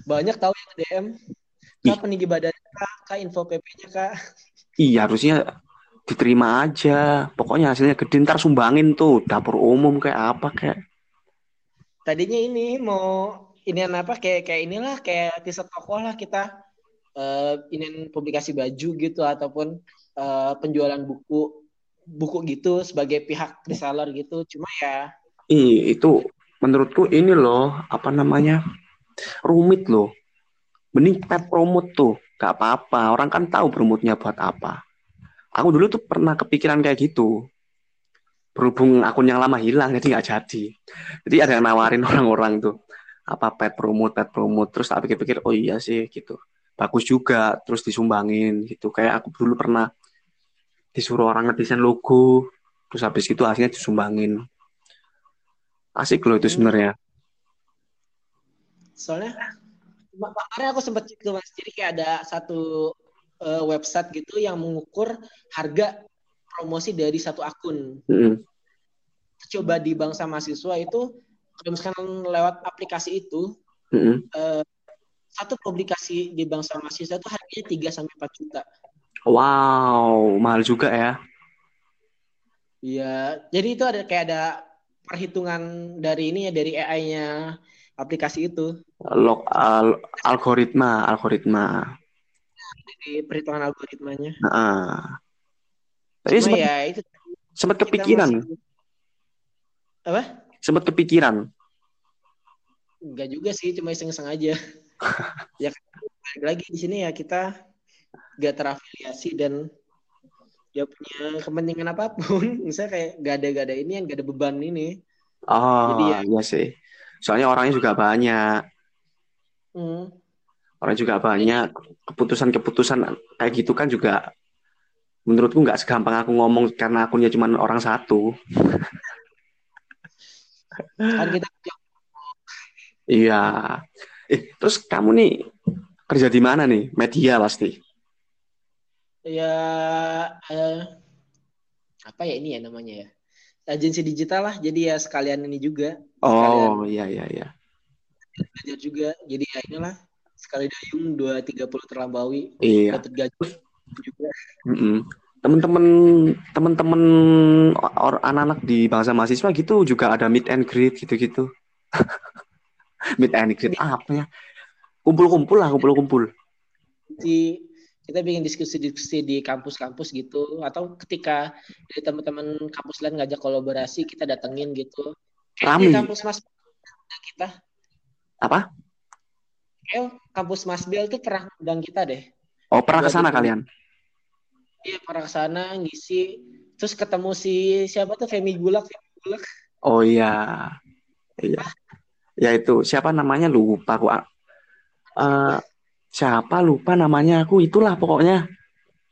Banyak tahu yang DM. Kak peninggi badan kak, kak info PP-nya kak. Iya harusnya diterima aja. Pokoknya hasilnya gede ntar sumbangin tuh dapur umum kayak apa kayak. Tadinya ini mau ini apa kayak kayak inilah kayak teaser tokoh lah kita uh, ini publikasi baju gitu ataupun uh, penjualan buku buku gitu sebagai pihak reseller gitu. Cuma ya Ih, itu menurutku ini loh apa namanya rumit loh. Mending pet promote tuh gak apa-apa. Orang kan tahu promote-nya buat apa. Aku dulu tuh pernah kepikiran kayak gitu. Berhubung akun yang lama hilang jadi nggak jadi. Jadi ada yang nawarin orang-orang tuh apa pet promote pet promote. Terus tak pikir-pikir oh iya sih gitu bagus juga terus disumbangin gitu. Kayak aku dulu pernah disuruh orang ngedesain logo terus habis itu hasilnya disumbangin. Asik loh itu sebenarnya. Soalnya kemarin aku sempat cek mas. Jadi kayak ada satu uh, website gitu yang mengukur harga promosi dari satu akun. -hmm. coba di bangsa mahasiswa itu kalau misalkan lewat aplikasi itu mm-hmm. uh, satu publikasi di bangsa mahasiswa itu harganya 3 sampai empat juta. Wow, mahal juga ya. Iya, jadi itu ada kayak ada perhitungan dari ini ya dari AI-nya aplikasi itu. Log al algoritma, algoritma. Dari perhitungan algoritmanya. Nah. Tapi sempat, ya itu sempat kepikiran. Masih... Apa? sempat kepikiran Enggak juga sih, cuma iseng-iseng aja. Ya lagi di sini ya kita gak terafiliasi dan ya punya kepentingan apa pun. Misalnya kayak gak ada gak ada ini yang gak ada beban ini. Oh, Jadi ya, iya sih. Soalnya orangnya juga banyak. Hmm. Orang juga banyak. Keputusan-keputusan kayak gitu kan juga menurutku nggak segampang aku ngomong karena akunnya cuma orang satu kan kita iya eh terus kamu nih kerja di mana nih? Media pasti. Ya eh, apa ya ini ya namanya ya? Agensi digital lah jadi ya sekalian ini juga. Oh iya iya iya. belajar juga. Jadi ya inilah sekali dayung dua tiga puluh terlambaui. Iya. Gaji juga. Mm -mm teman-teman teman-teman anak-anak di bangsa mahasiswa gitu juga ada meet and greet gitu-gitu meet and greet apa ya kumpul-kumpul lah kumpul-kumpul di kita bikin diskusi-diskusi di kampus-kampus gitu atau ketika dari teman-teman kampus lain ngajak kolaborasi kita datengin gitu Rami. di kampus Mas kita apa? Kayak kampus Mas Bel tuh pernah undang kita deh. Oh pernah ke sana kalian? Iya pernah sana ngisi terus ketemu si siapa tuh Femi Gulak, Femi Gulak. Oh iya. Iya. Ya itu siapa namanya lupa aku. Uh, siapa lupa namanya aku itulah pokoknya.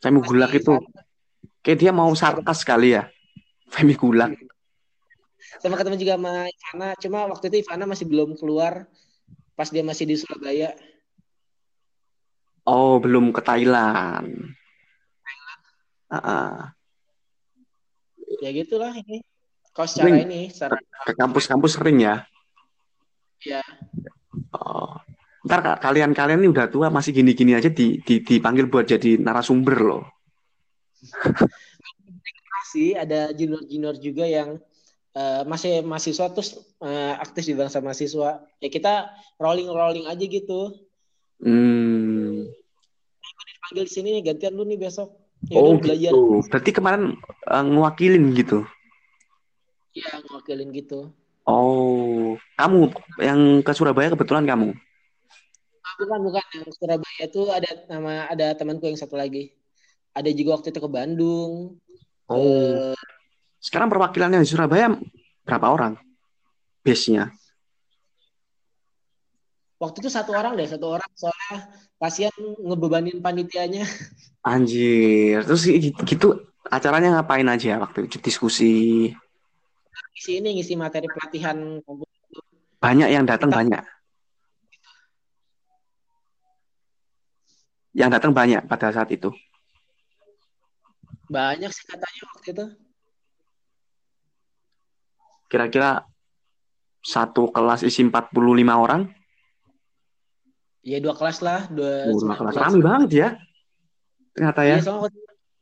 Femi Gulak itu. Kayak dia mau sarkas sekali ya. Femi Gulak. Sama ketemu juga sama Ivana, cuma waktu itu Ivana masih belum keluar pas dia masih di Surabaya. Oh, belum ke Thailand. Uh, ya gitulah ini. Kalau secara sering. ini, secara ke kampus-kampus sering ya? Iya. Oh. Ntar kalian-kalian ini udah tua masih gini-gini aja di, di, dipanggil buat jadi narasumber loh. sih ada junior-junior juga yang uh, masih mahasiswa terus uh, aktif di bangsa mahasiswa ya kita rolling rolling aja gitu Hmm. panggil di sini gantian lu nih besok ya Oh udah belajar gitu. Berarti kemarin eh, ngewakilin gitu. ya ngewakilin gitu Oh, kamu yang ke Surabaya kebetulan kamu. Bukan bukan yang Surabaya tuh ada nama ada temanku yang satu lagi ada juga waktu itu ke Bandung Oh. Eh, Sekarang perwakilannya di Surabaya berapa orang? Base-nya. waktu itu satu orang deh satu orang soalnya pasien ngebebanin panitianya Anjir. Terus gitu, gitu acaranya ngapain aja waktu itu diskusi? Ngisi ini ngisi materi pelatihan komputer Banyak yang datang Kita- banyak. Yang datang banyak pada saat itu. banyak sih katanya waktu itu Kira-kira satu kelas isi 45 orang. ya dua kelas lah dua Dua kelas. Rame banget ya. Ternyata ya. Itu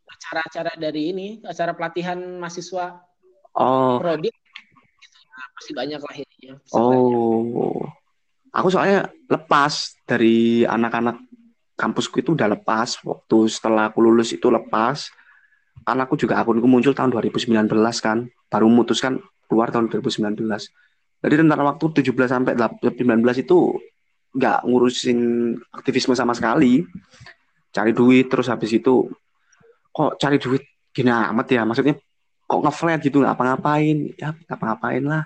acara-acara dari ini acara pelatihan mahasiswa Oh, prodi pasti banyak lah banyak. Oh, aku soalnya lepas dari anak-anak kampusku itu udah lepas waktu setelah aku lulus itu lepas. Karena aku juga akunku muncul tahun 2019 kan, baru memutuskan keluar tahun 2019. Jadi tentang waktu 17 sampai 19 itu nggak ngurusin aktivisme sama sekali. Cari duit terus habis itu kok cari duit gini amat ya, maksudnya kok ngeflat gitu nggak apa-ngapain, ya ngapa-ngapain lah.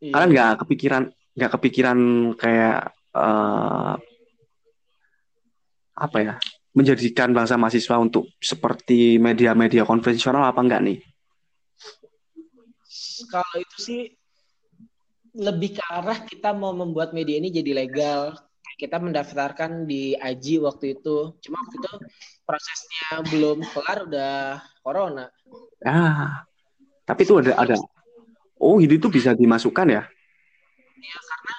Iya. kalian nggak kepikiran nggak kepikiran kayak eh, apa ya menjadikan bangsa mahasiswa untuk seperti media-media konvensional apa enggak nih? kalau itu sih lebih ke arah kita mau membuat media ini jadi legal kita mendaftarkan di AJI waktu itu cuma waktu itu prosesnya belum kelar udah corona Ah, tapi itu ada ada. Oh, ini tuh bisa dimasukkan ya? ya karena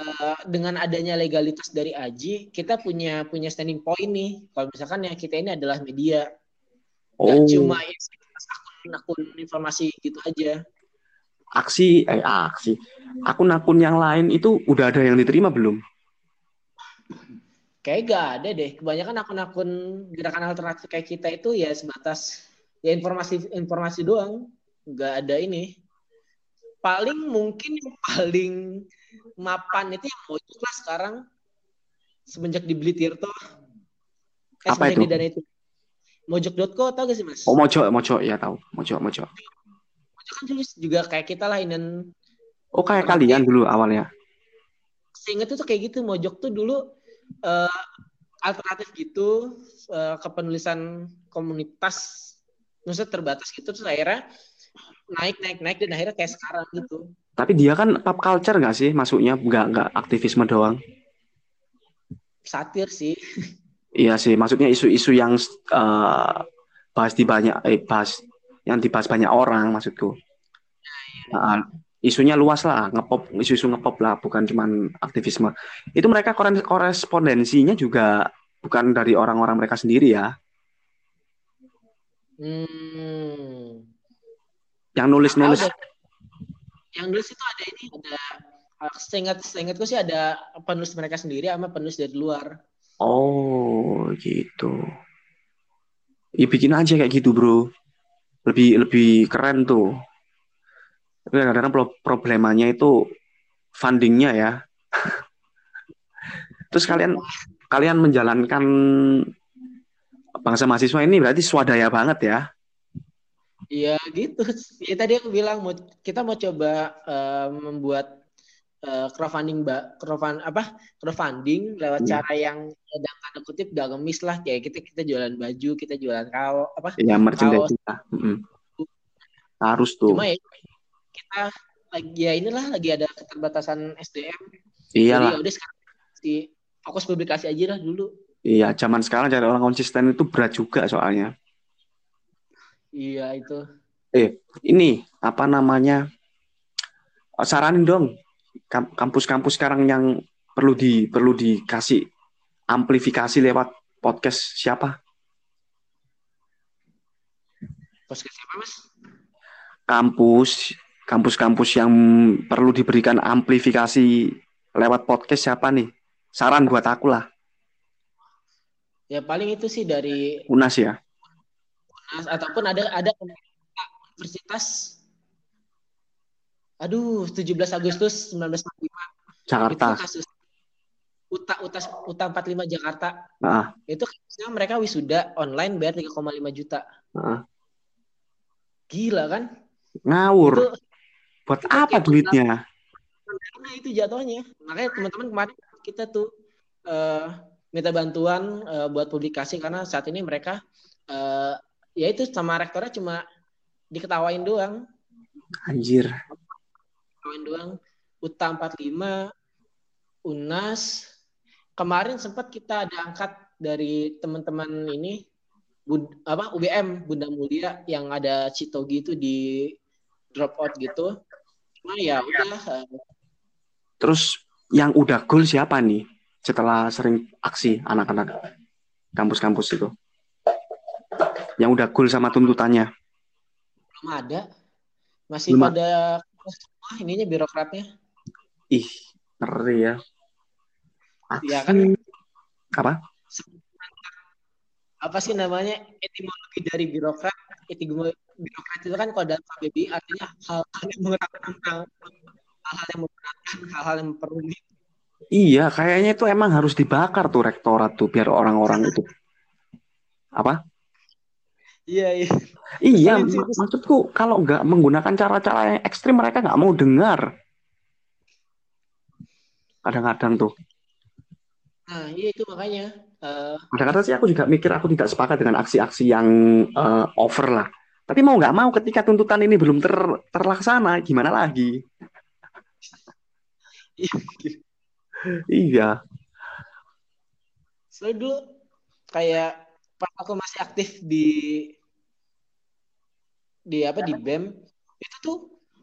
eh, dengan adanya legalitas dari AJI kita punya punya standing point nih kalau misalkan ya kita ini adalah media Oh, cuma ya akun-akun informasi gitu aja aksi eh aksi. Akun-akun yang lain itu udah ada yang diterima belum? Kayak gak ada deh. Kebanyakan akun-akun gerakan alternatif kayak kita itu ya sebatas ya informasi informasi doang. Nggak ada ini. Paling mungkin yang paling mapan itu yang mojok lah sekarang. Semenjak dibeli Tirto. Eh, Apa itu? di dana itu mojok.co tau gak sih mas? Oh, Mojo, Mojo ya tahu. Mojo, Mojo. mojok kan dulu juga kayak kita lah dan Oh, kayak kalian dulu awalnya. seingat itu kayak gitu. Mojok tuh dulu eh, alternatif gitu eh, kepenulisan komunitas maksudnya terbatas gitu terus akhirnya naik naik naik dan akhirnya kayak sekarang gitu Tapi dia kan pop culture nggak sih masuknya? Nggak, nggak aktivisme doang. satir sih Iya sih, maksudnya isu-isu yang eh, bahas di banyak, eh, bahas yang dibahas banyak orang maksudku. Nah, isunya luas lah, ngepop, isu-isu ngepop lah, bukan cuman aktivisme. Itu mereka korespondensinya juga bukan dari orang-orang mereka sendiri ya. hmm. Yang nulis-nulis, Ada- yang nulis itu ada ini ada seingat seingatku sih ada penulis mereka sendiri sama penulis dari luar oh gitu. Ya bikin aja kayak gitu bro, lebih lebih keren tuh. Tapi kadang-kadang pro- problemanya itu fundingnya ya. Terus kalian kalian menjalankan bangsa mahasiswa ini berarti swadaya banget ya. Iya gitu. Ya tadi aku bilang mau kita mau coba eh, membuat eh, crowdfunding mbak crowdfund apa crowdfunding lewat Hmm. cara yang ya, dalam tanda kutip gak ngemis lah kayak kita kita jualan baju kita jualan kaos apa Ya merchandise kita. Harus tuh. cuma ya kita lagi ya inilah lagi ada keterbatasan SDM jadi Iyalah. ya udah sekarang si fokus publikasi aja lah dulu Iya, zaman sekarang cari orang konsisten itu berat juga soalnya. iya itu Ini apa namanya? Saranin dong kam- kampus-kampus sekarang yang perlu di perlu dikasih amplifikasi lewat podcast siapa? podcast siapa mas kampus, kampus-kampus yang perlu diberikan amplifikasi lewat podcast siapa nih? Saran buat aku lah. Ya paling itu sih dari Unas ya. Unas ataupun ada ada universitas Aduh, 17 Agustus 1945. Jakarta. Itu kasus UTA UTA UTA 45 Jakarta. Nah, Itu kasusnya mereka wisuda online bayar 3,5 juta. nah. Gila kan? Ngawur. Itu Buat apa duitnya? Nah itu jatuhnya. Makanya teman-teman kemarin kita tuh eh, minta bantuan eh, buat publikasi karena saat ini mereka eh, ya itu sama rektornya cuma diketawain doang, Anjir. diketawain doang. UTA 45, UNAS. Kemarin sempat kita ada angkat dari teman-teman ini Bud, apa UBM Bunda Mulia yang ada Citogi itu di drop out gitu. Cuma ya udah eh, Terus yang udah goal siapa nih? Setelah sering aksi anak-anak kampus-kampus itu. Yang udah goal sama tuntutannya. belum ada. Masih Belum pada ah ininya birokratnya. Ih, ngeri ya. Aksi. Ya kan Apa? apa sih namanya etimologi dari birokrat? Etimologi birokrat itu kan kalau dalam KBBI artinya hal-hal yang mengenakan hal-hal yang memberatkan, hal-hal yang memperumit. Iya, kayaknya itu emang harus dibakar tuh rektorat tuh biar orang-orang itu apa? Iya, iya. Iya, mak- maksudku kalau nggak menggunakan cara-cara yang ekstrim mereka nggak mau dengar. Kadang-kadang tuh. Nah, iya itu makanya Kadang-kadang sih aku juga mikir aku tidak sepakat dengan aksi-aksi yang eh, over lah. Tapi mau nggak mau ketika tuntutan ini belum ter- terlaksana, gimana lagi? iya, Iya, soalnya dulu kayak pas aku masih aktif di di apa di BEM itu tuh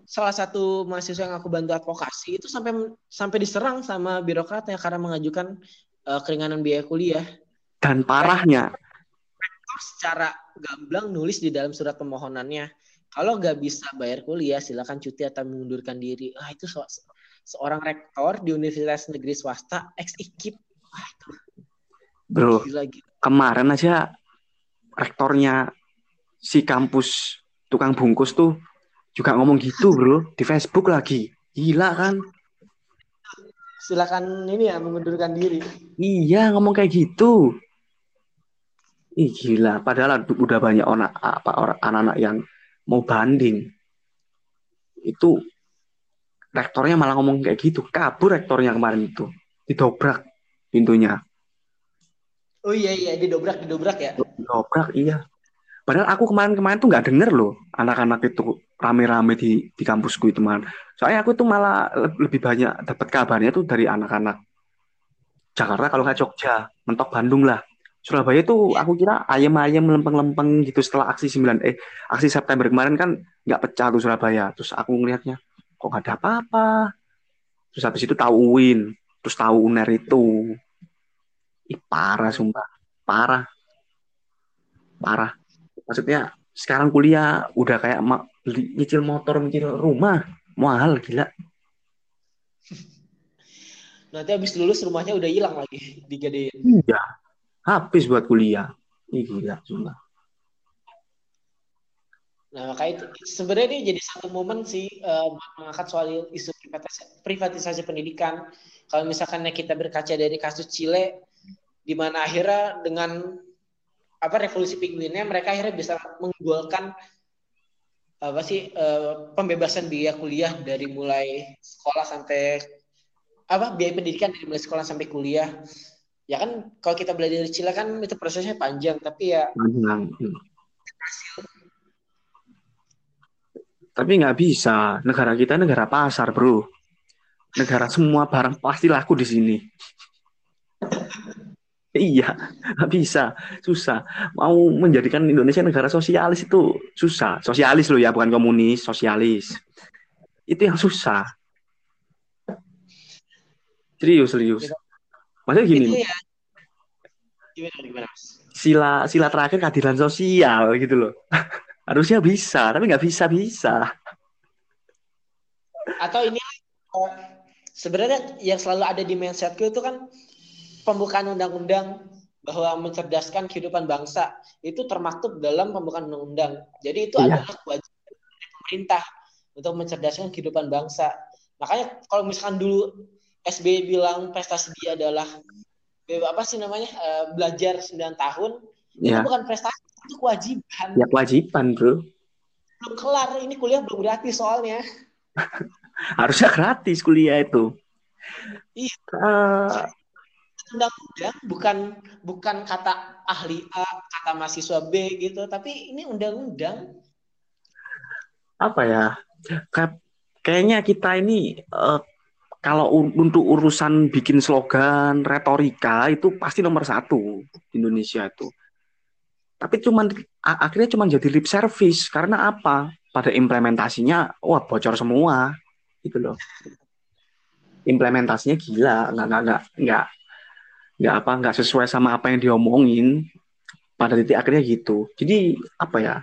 salah satu mahasiswa yang aku bantu advokasi itu sampai sampai diserang sama birokratnya karena mengajukan eh, keringanan biaya kuliah. dan parahnya, Rektor secara gamblang nulis di dalam surat permohonannya kalau nggak bisa bayar kuliah silakan cuti atau mengundurkan diri. Ah itu se- seorang rektor di universitas negeri swasta ex IKIP. Itu bro, gila gila. kemarin aja rektornya si kampus tukang bungkus tuh juga ngomong gitu, bro, di Facebook lagi. Gila kan? Silakan ini ya mengundurkan diri. Iya, ngomong kayak gitu. Ih, gila. Padahal udah banyak orang apa orang anak-anak yang mau banding. Itu rektornya malah ngomong kayak gitu. Kabur rektornya kemarin itu. Didobrak pintunya. Oh iya iya didobrak didobrak ya. Didobrak, iya. Padahal aku kemarin-kemarin tuh nggak denger loh anak-anak itu rame-rame di di kampusku itu man. Soalnya aku tuh malah le- lebih banyak dapat kabarnya tuh dari anak-anak Jakarta kalau nggak Jogja, mentok Bandung lah. Surabaya tuh aku kira ayam-ayam lempeng-lempeng gitu setelah aksi 9 eh aksi September kemarin kan nggak pecah tuh Surabaya. Terus aku ngelihatnya kok nggak ada apa-apa. Terus habis itu tahu UIN, terus tahu UNER itu. Ih, parah sumpah. Parah. Parah. Maksudnya sekarang kuliah udah kayak beli nyicil motor, nyicil rumah. Mahal gila. Nanti habis lulus rumahnya udah hilang lagi digadein. Iya. Habis buat kuliah. Ih, gila sumpah. Nah makanya itu sebenarnya ini jadi satu momen sih buat mengangkat soal isu privatisasi, privatisasi pendidikan. Kalau misalkan kita berkaca dari kasus Chile, di mana akhirnya dengan apa revolusi pinguinnya mereka akhirnya bisa menggolkan apa sih eh, pembebasan biaya kuliah dari mulai sekolah sampai apa biaya pendidikan dari mulai sekolah sampai kuliah. Ya kan kalau kita belajar dari Chile kan itu prosesnya panjang, tapi ya Panjang. Hmm. Tapi nggak bisa. Negara kita negara pasar, bro. Negara semua barang pasti laku di sini. Iya, nggak bisa, susah. Mau menjadikan Indonesia negara sosialis itu susah. Sosialis loh ya, bukan komunis, sosialis. Itu yang susah. Serius, serius. Maksudnya gini, itu ya gimana gimana Mas? sila sila terakhir keadilan sosial gitu loh. Harusnya bisa, tapi nggak bisa bisa. Atau ini uh, sebenarnya yang selalu ada di mindsetku itu kan pembukaan undang-undang bahwa mencerdaskan kehidupan bangsa itu termaktub dalam pembukaan undang-undang. Jadi itu iya. adalah kewajiban dari pemerintah untuk mencerdaskan kehidupan bangsa. Makanya kalau misalkan dulu SBY bilang prestasi dia adalah apa sih namanya uh, belajar 9 tahun, ya. itu bukan prestasi, itu kewajiban. Ya kewajiban, bro. Belum kelar, ini kuliah belum gratis soalnya. Harusnya gratis kuliah itu. Iya. Uh, undang-undang bukan bukan kata ahli A, kata mahasiswa B gitu, tapi ini undang-undang. Apa ya? Kayaknya kita ini uh, kalau untuk urusan bikin slogan, retorika itu pasti nomor satu di Indonesia itu. Tapi cuman akhirnya cuma jadi lip service karena apa? Pada implementasinya, wah bocor semua, gitu loh. Implementasinya gila, nggak nggak nggak nggak apa nggak sesuai sama apa yang diomongin. Pada titik akhirnya gitu. Jadi apa ya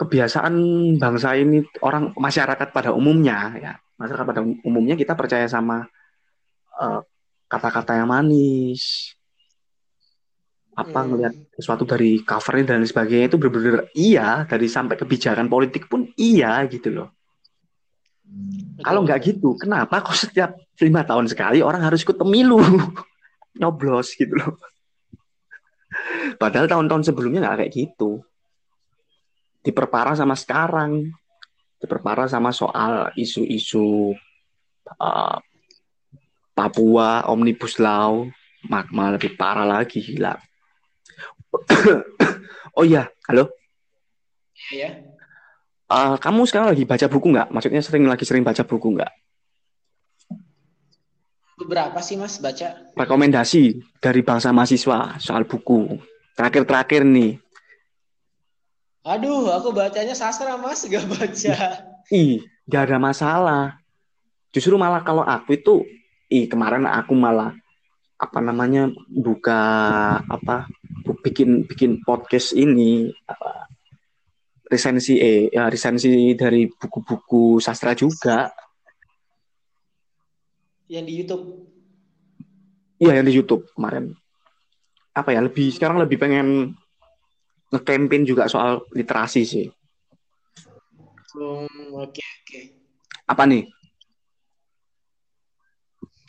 kebiasaan bangsa ini orang masyarakat pada umumnya ya masyarakat pada umumnya kita percaya sama kata eh, kata-kata yang manis. Apa hmm. ngelihat sesuatu dari covernya dan sebagainya itu benar-benar iya. Dari sampai kebijakan politik pun iya gitu loh. Kalau nggak gitu kenapa kok setiap lima tahun sekali orang harus ikut pemilu nyoblos gitu loh. Padahal tahun-tahun sebelumnya nggak kayak gitu. Diperparah sama sekarang. Diperparah sama soal isu-isu uh, Papua, Omnibus Law, magma lebih parah lagi, gila. oh iya, halo? Iya. Uh, kamu sekarang lagi baca buku nggak? Maksudnya sering lagi sering baca buku nggak? Berapa sih Mas baca? Rekomendasi dari bangsa mahasiswa soal buku. Terakhir-terakhir nih. Aduh, aku bacanya sastra Mas, gak baca. Ih, gak ada masalah. Justru malah kalau aku itu, ih kemarin aku malah apa namanya buka apa bikin bikin podcast ini apa resensi eh ya, resensi dari buku-buku sastra juga yang di YouTube. Iya, yang di YouTube kemarin. Apa ya, lebih sekarang lebih pengen nge-campaign juga soal literasi sih. Hmm, oke okay, oke. Okay. Apa nih?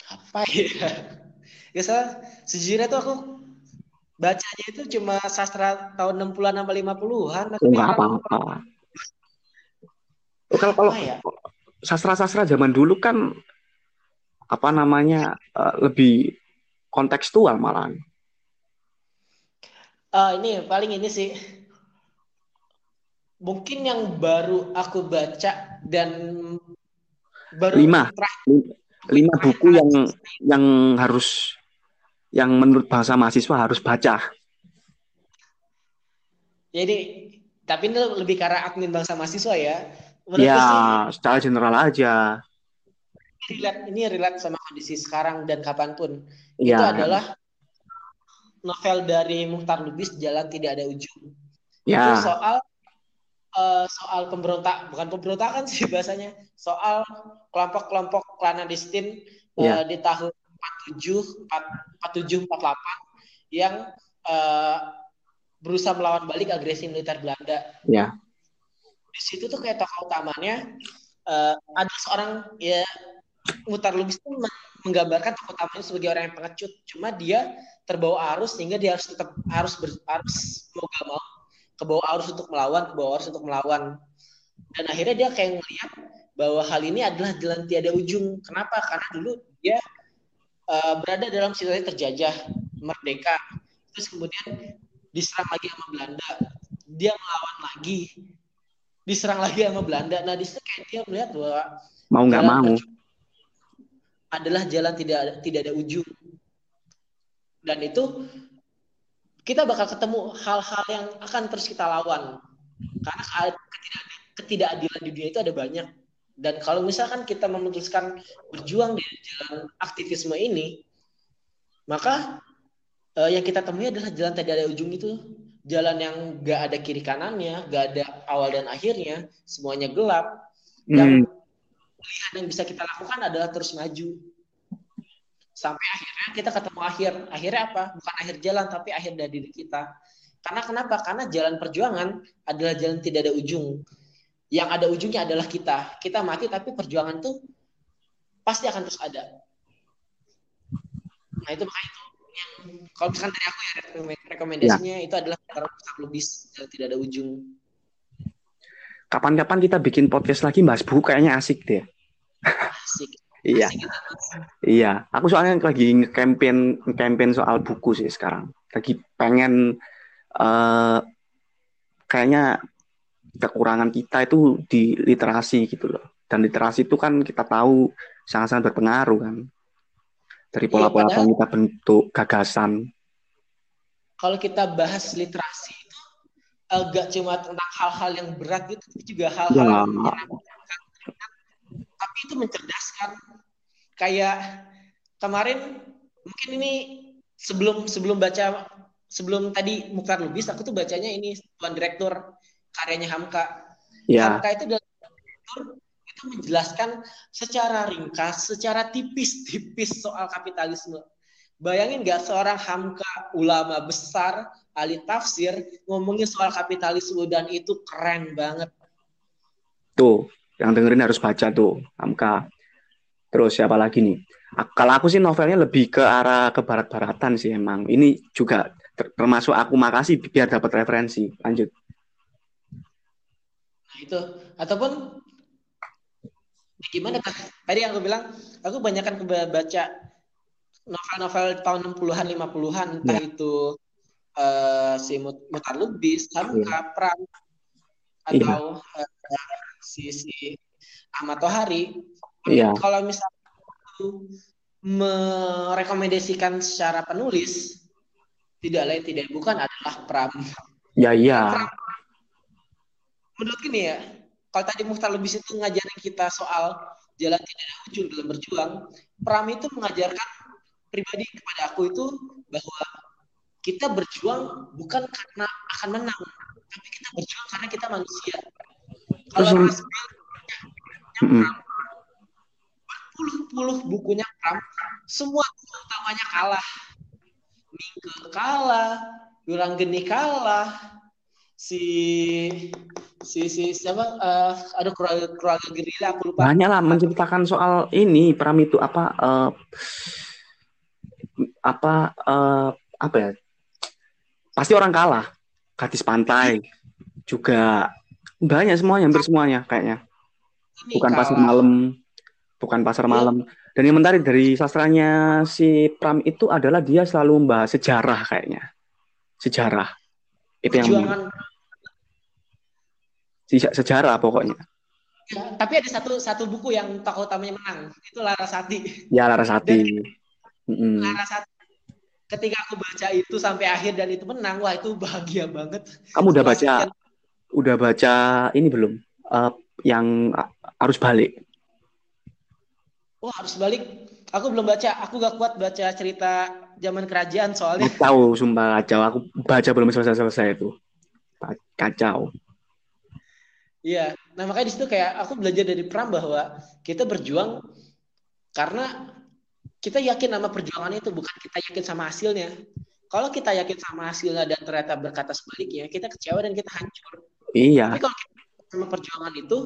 Apa ya? Ya salah, sejujurnya tuh aku bacanya itu cuma sastra tahun 60-an sampai 50-an. Enggak apa-apa. Kalau kalau ya? sastra-sastra zaman dulu kan apa namanya uh, lebih kontekstual malah. Uh, ini paling ini sih mungkin yang baru aku baca dan baru lima lima buku yang yang harus yang menurut bahasa mahasiswa harus baca. Jadi tapi ini lebih karena admin bangsa mahasiswa ya. Menurut ya, sih, secara general aja relate ini relate sama kondisi sekarang dan kapan pun ya. itu adalah novel dari Muhtar Lubis Jalan Tidak Ada Ujung ya. itu soal uh, soal pemberontak bukan pemberontakan sih bahasanya soal kelompok-kelompok klanadistin ya. uh, di tahun 47 47 48 yang uh, berusaha melawan balik agresi militer Belanda. Ya. Di situ tuh kayak tokoh utamanya uh, ada seorang ya Mutar Lubis itu menggambarkan tokoh utamanya sebagai orang yang pengecut. Cuma dia terbawa arus sehingga dia harus tetap harus ber, harus mau gak mau kebawa arus untuk melawan, kebawa arus untuk melawan. Dan akhirnya dia kayak ngeliat bahwa hal ini adalah jalan tiada ujung. Kenapa? Karena dulu dia uh, berada dalam situasi terjajah, merdeka. Terus kemudian diserang lagi sama Belanda. Dia melawan lagi. Diserang lagi sama Belanda. Nah, di situ kayak dia melihat bahwa mau nggak mau adalah jalan tidak tidak ada ujung. Dan itu kita bakal ketemu hal-hal yang akan terus kita lawan. Karena ketidakadilan di dunia itu ada banyak. Dan kalau misalkan kita memutuskan berjuang di jalan aktivisme ini, maka uh, yang kita temui adalah jalan tidak ada ujung itu. jalan yang gak ada kiri kanannya, gak ada awal dan akhirnya, semuanya gelap. Dan hmm. Pilihan yang bisa kita lakukan adalah terus maju. Sampai akhirnya kita ketemu akhir. Akhirnya apa? Bukan akhir jalan, tapi akhir dari diri kita. Karena kenapa? Karena jalan perjuangan adalah jalan tidak ada ujung. Yang ada ujungnya adalah kita. Kita mati, tapi perjuangan itu pasti akan terus ada. Nah itu makanya itu yang kalau misalkan dari aku ya rekomendasinya ya. itu adalah lebih tidak ada ujung. Kapan-kapan kita bikin podcast lagi Mas Bu kayaknya asik deh. Asik. iya. Asik iya, aku soalnya lagi campaign campaign soal buku sih sekarang. Lagi pengen uh, kayaknya kekurangan kita itu di literasi gitu loh. Dan literasi itu kan kita tahu sangat-sangat berpengaruh kan dari pola-pola iya, yang kita bentuk gagasan. Kalau kita bahas literasi itu agak cuma tentang hal-hal yang berat gitu, tapi juga hal-hal ya. yang tapi itu mencerdaskan. Kayak kemarin mungkin ini sebelum sebelum baca sebelum tadi Mukar Lubis aku tuh bacanya ini Tuan Direktur karyanya Hamka. Ya. Hamka itu direktur itu menjelaskan secara ringkas, secara tipis-tipis soal kapitalisme. Bayangin nggak seorang Hamka ulama besar, ahli tafsir, ngomongin soal kapitalisme dan itu keren banget. Tuh, yang dengerin harus baca tuh, Hamka. Terus siapa lagi nih? Kalau aku sih novelnya lebih ke arah ke barat-baratan sih emang. Ini juga termasuk aku makasih biar dapat referensi. Lanjut. Nah, itu ataupun gimana kan tadi yang aku bilang aku banyak kan baca novel-novel tahun 60-an 50-an entah yeah. itu uh, si Mutar Lubis, Hamka, yeah. Pram atau yeah. uh, si si Ahmad Tohari. Yeah. Kalau misalnya merekomendasikan secara penulis tidak lain tidak bukan adalah Pram. Ya iya. Menurut gini ya, kalau tadi Muhtar Lubis itu ngajarin kita soal jalan tidak ada ujung dalam berjuang, Pram itu mengajarkan pribadi kepada aku itu bahwa kita berjuang bukan karena akan menang, tapi kita berjuang karena kita manusia. Kalau Ras berpuluh-puluh bukunya Pram, semua buku utamanya kalah. Mingke kalah, Durang Geni kalah, si si si siapa? Uh, ada keluarga keluarga gerila aku lupa. Banyak lah menceritakan soal ini Pram itu apa uh, apa uh, apa ya? Pasti orang kalah. Gadis pantai juga banyak semuanya hampir semuanya kayaknya bukan kalah. pasar malam bukan pasar malam dan yang menarik dari sastranya si Pram itu adalah dia selalu membahas sejarah kayaknya sejarah itu yang sejarah pokoknya. Ya, tapi ada satu satu buku yang tokoh utamanya menang, itu Larasati. Ya Larasati. Dan, mm. Larasati. Ketika aku baca itu sampai akhir dan itu menang, wah itu bahagia banget. Kamu udah baca. Udah baca ini belum? Uh, yang harus balik. Wah harus balik. Aku belum baca. Aku gak kuat baca cerita zaman kerajaan soalnya. Tahu, sumpah kacau. Aku baca belum selesai-selesai itu. Kacau. Iya, nah makanya di situ kayak aku belajar dari Pram bahwa kita berjuang karena kita yakin sama perjuangan itu bukan kita yakin sama hasilnya. Kalau kita yakin sama hasilnya dan ternyata berkata sebaliknya, kita kecewa dan kita hancur. Iya. Tapi kalau sama perjuangan itu,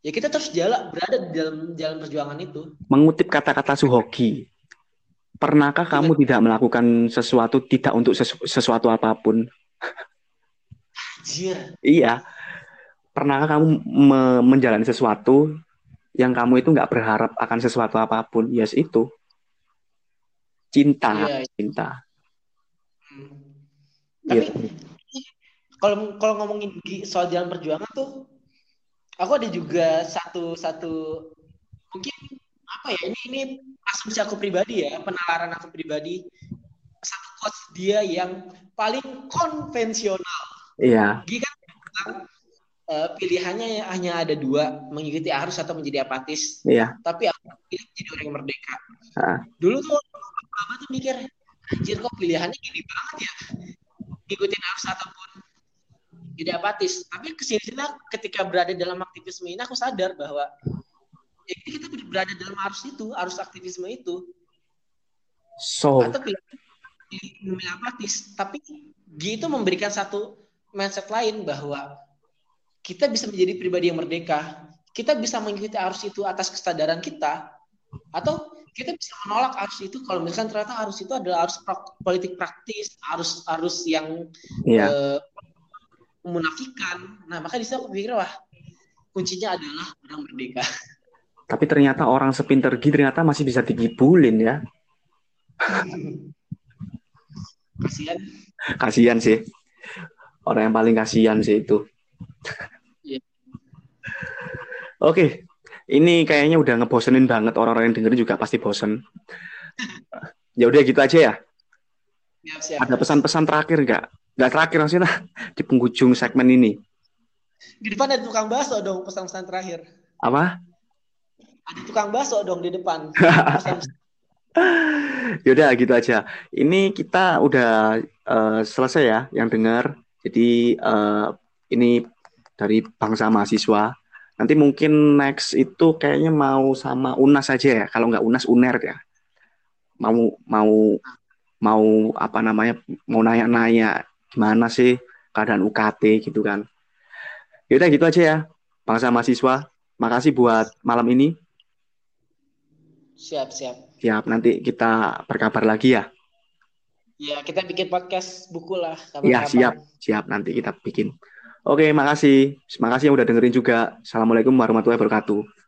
ya kita terus jalan berada di dalam jalan perjuangan itu. Mengutip kata-kata Suhoki, pernahkah iya. kamu tidak melakukan sesuatu tidak untuk sesu sesuatu apa pun? Anjir. iya pernahkah kamu me menjalani sesuatu yang kamu itu nggak berharap akan sesuatu apa pun? Yes itu cinta, iya, iya. cinta. Hmm. Tapi gitu. Kalau kalau ngomongin soal jalan perjuangan tuh, aku ada juga satu satu mungkin apa ya ini ini asumsi aku pribadi ya penalaran aku pribadi satu quotes dia yang paling konvensional. Iya. Gila kan uh, pilihannya hanya ada dua mengikuti arus atau menjadi apatis iya tapi aku pilih jadi orang yang merdeka uh. dulu tuh bapak tuh mikir anjir kok pilihannya gini banget ya ikutin arus ataupun tidak apatis. Tapi ke sini sini ketika berada dalam aktivisme ini aku sadar bahwa ya kita berada dalam arus itu, arus aktivisme itu. So. Atau memilih apatis. Tapi G itu memberikan satu mindset lain bahwa kita bisa menjadi pribadi yang merdeka. Kita bisa mengikuti arus itu atas kesadaran kita, atau kita bisa menolak arus itu kalau misalkan ternyata arus itu adalah arus politik praktis, arus arus yang yeah. uh, memunafikan. Nah, maka di aku pikir wah kuncinya adalah orang merdeka. Tapi ternyata orang sepinter gitu ternyata masih bisa digibulin ya. Kasihan. Kasihan sih. Orang yang paling kasihan sih itu. Yeah. Oke, ini kayaknya udah ngebosenin banget orang-orang yang dengerin juga pasti bosen. ya udah gitu aja ya. Siap, siap. Ada pesan-pesan terakhir nggak? Nggak terakhir maksudnya di penghujung segmen ini. Di depan ada tukang bakso dong pesan-pesan terakhir. Apa? Ada tukang bakso dong di depan. Yaudah gitu aja. Ini kita udah uh, selesai ya yang dengar. Jadi uh, ini dari bangsa mahasiswa. Nanti mungkin next itu kayaknya mau sama Unas aja ya. Kalau nggak Unas Uner ya. Mau mau mau apa namanya mau nanya-nanya gimana sih keadaan UKT gitu kan. Yaudah gitu aja ya. Bangsa mahasiswa. Makasih buat malam ini. Siap, siap. Siap, nanti kita berkabar lagi ya. Ya, kita bikin podcast buku lah. Iya, siap, siap. Nanti kita bikin. Oke, makasih. Makasih yang udah dengerin juga. Assalamualaikum warahmatullahi wabarakatuh.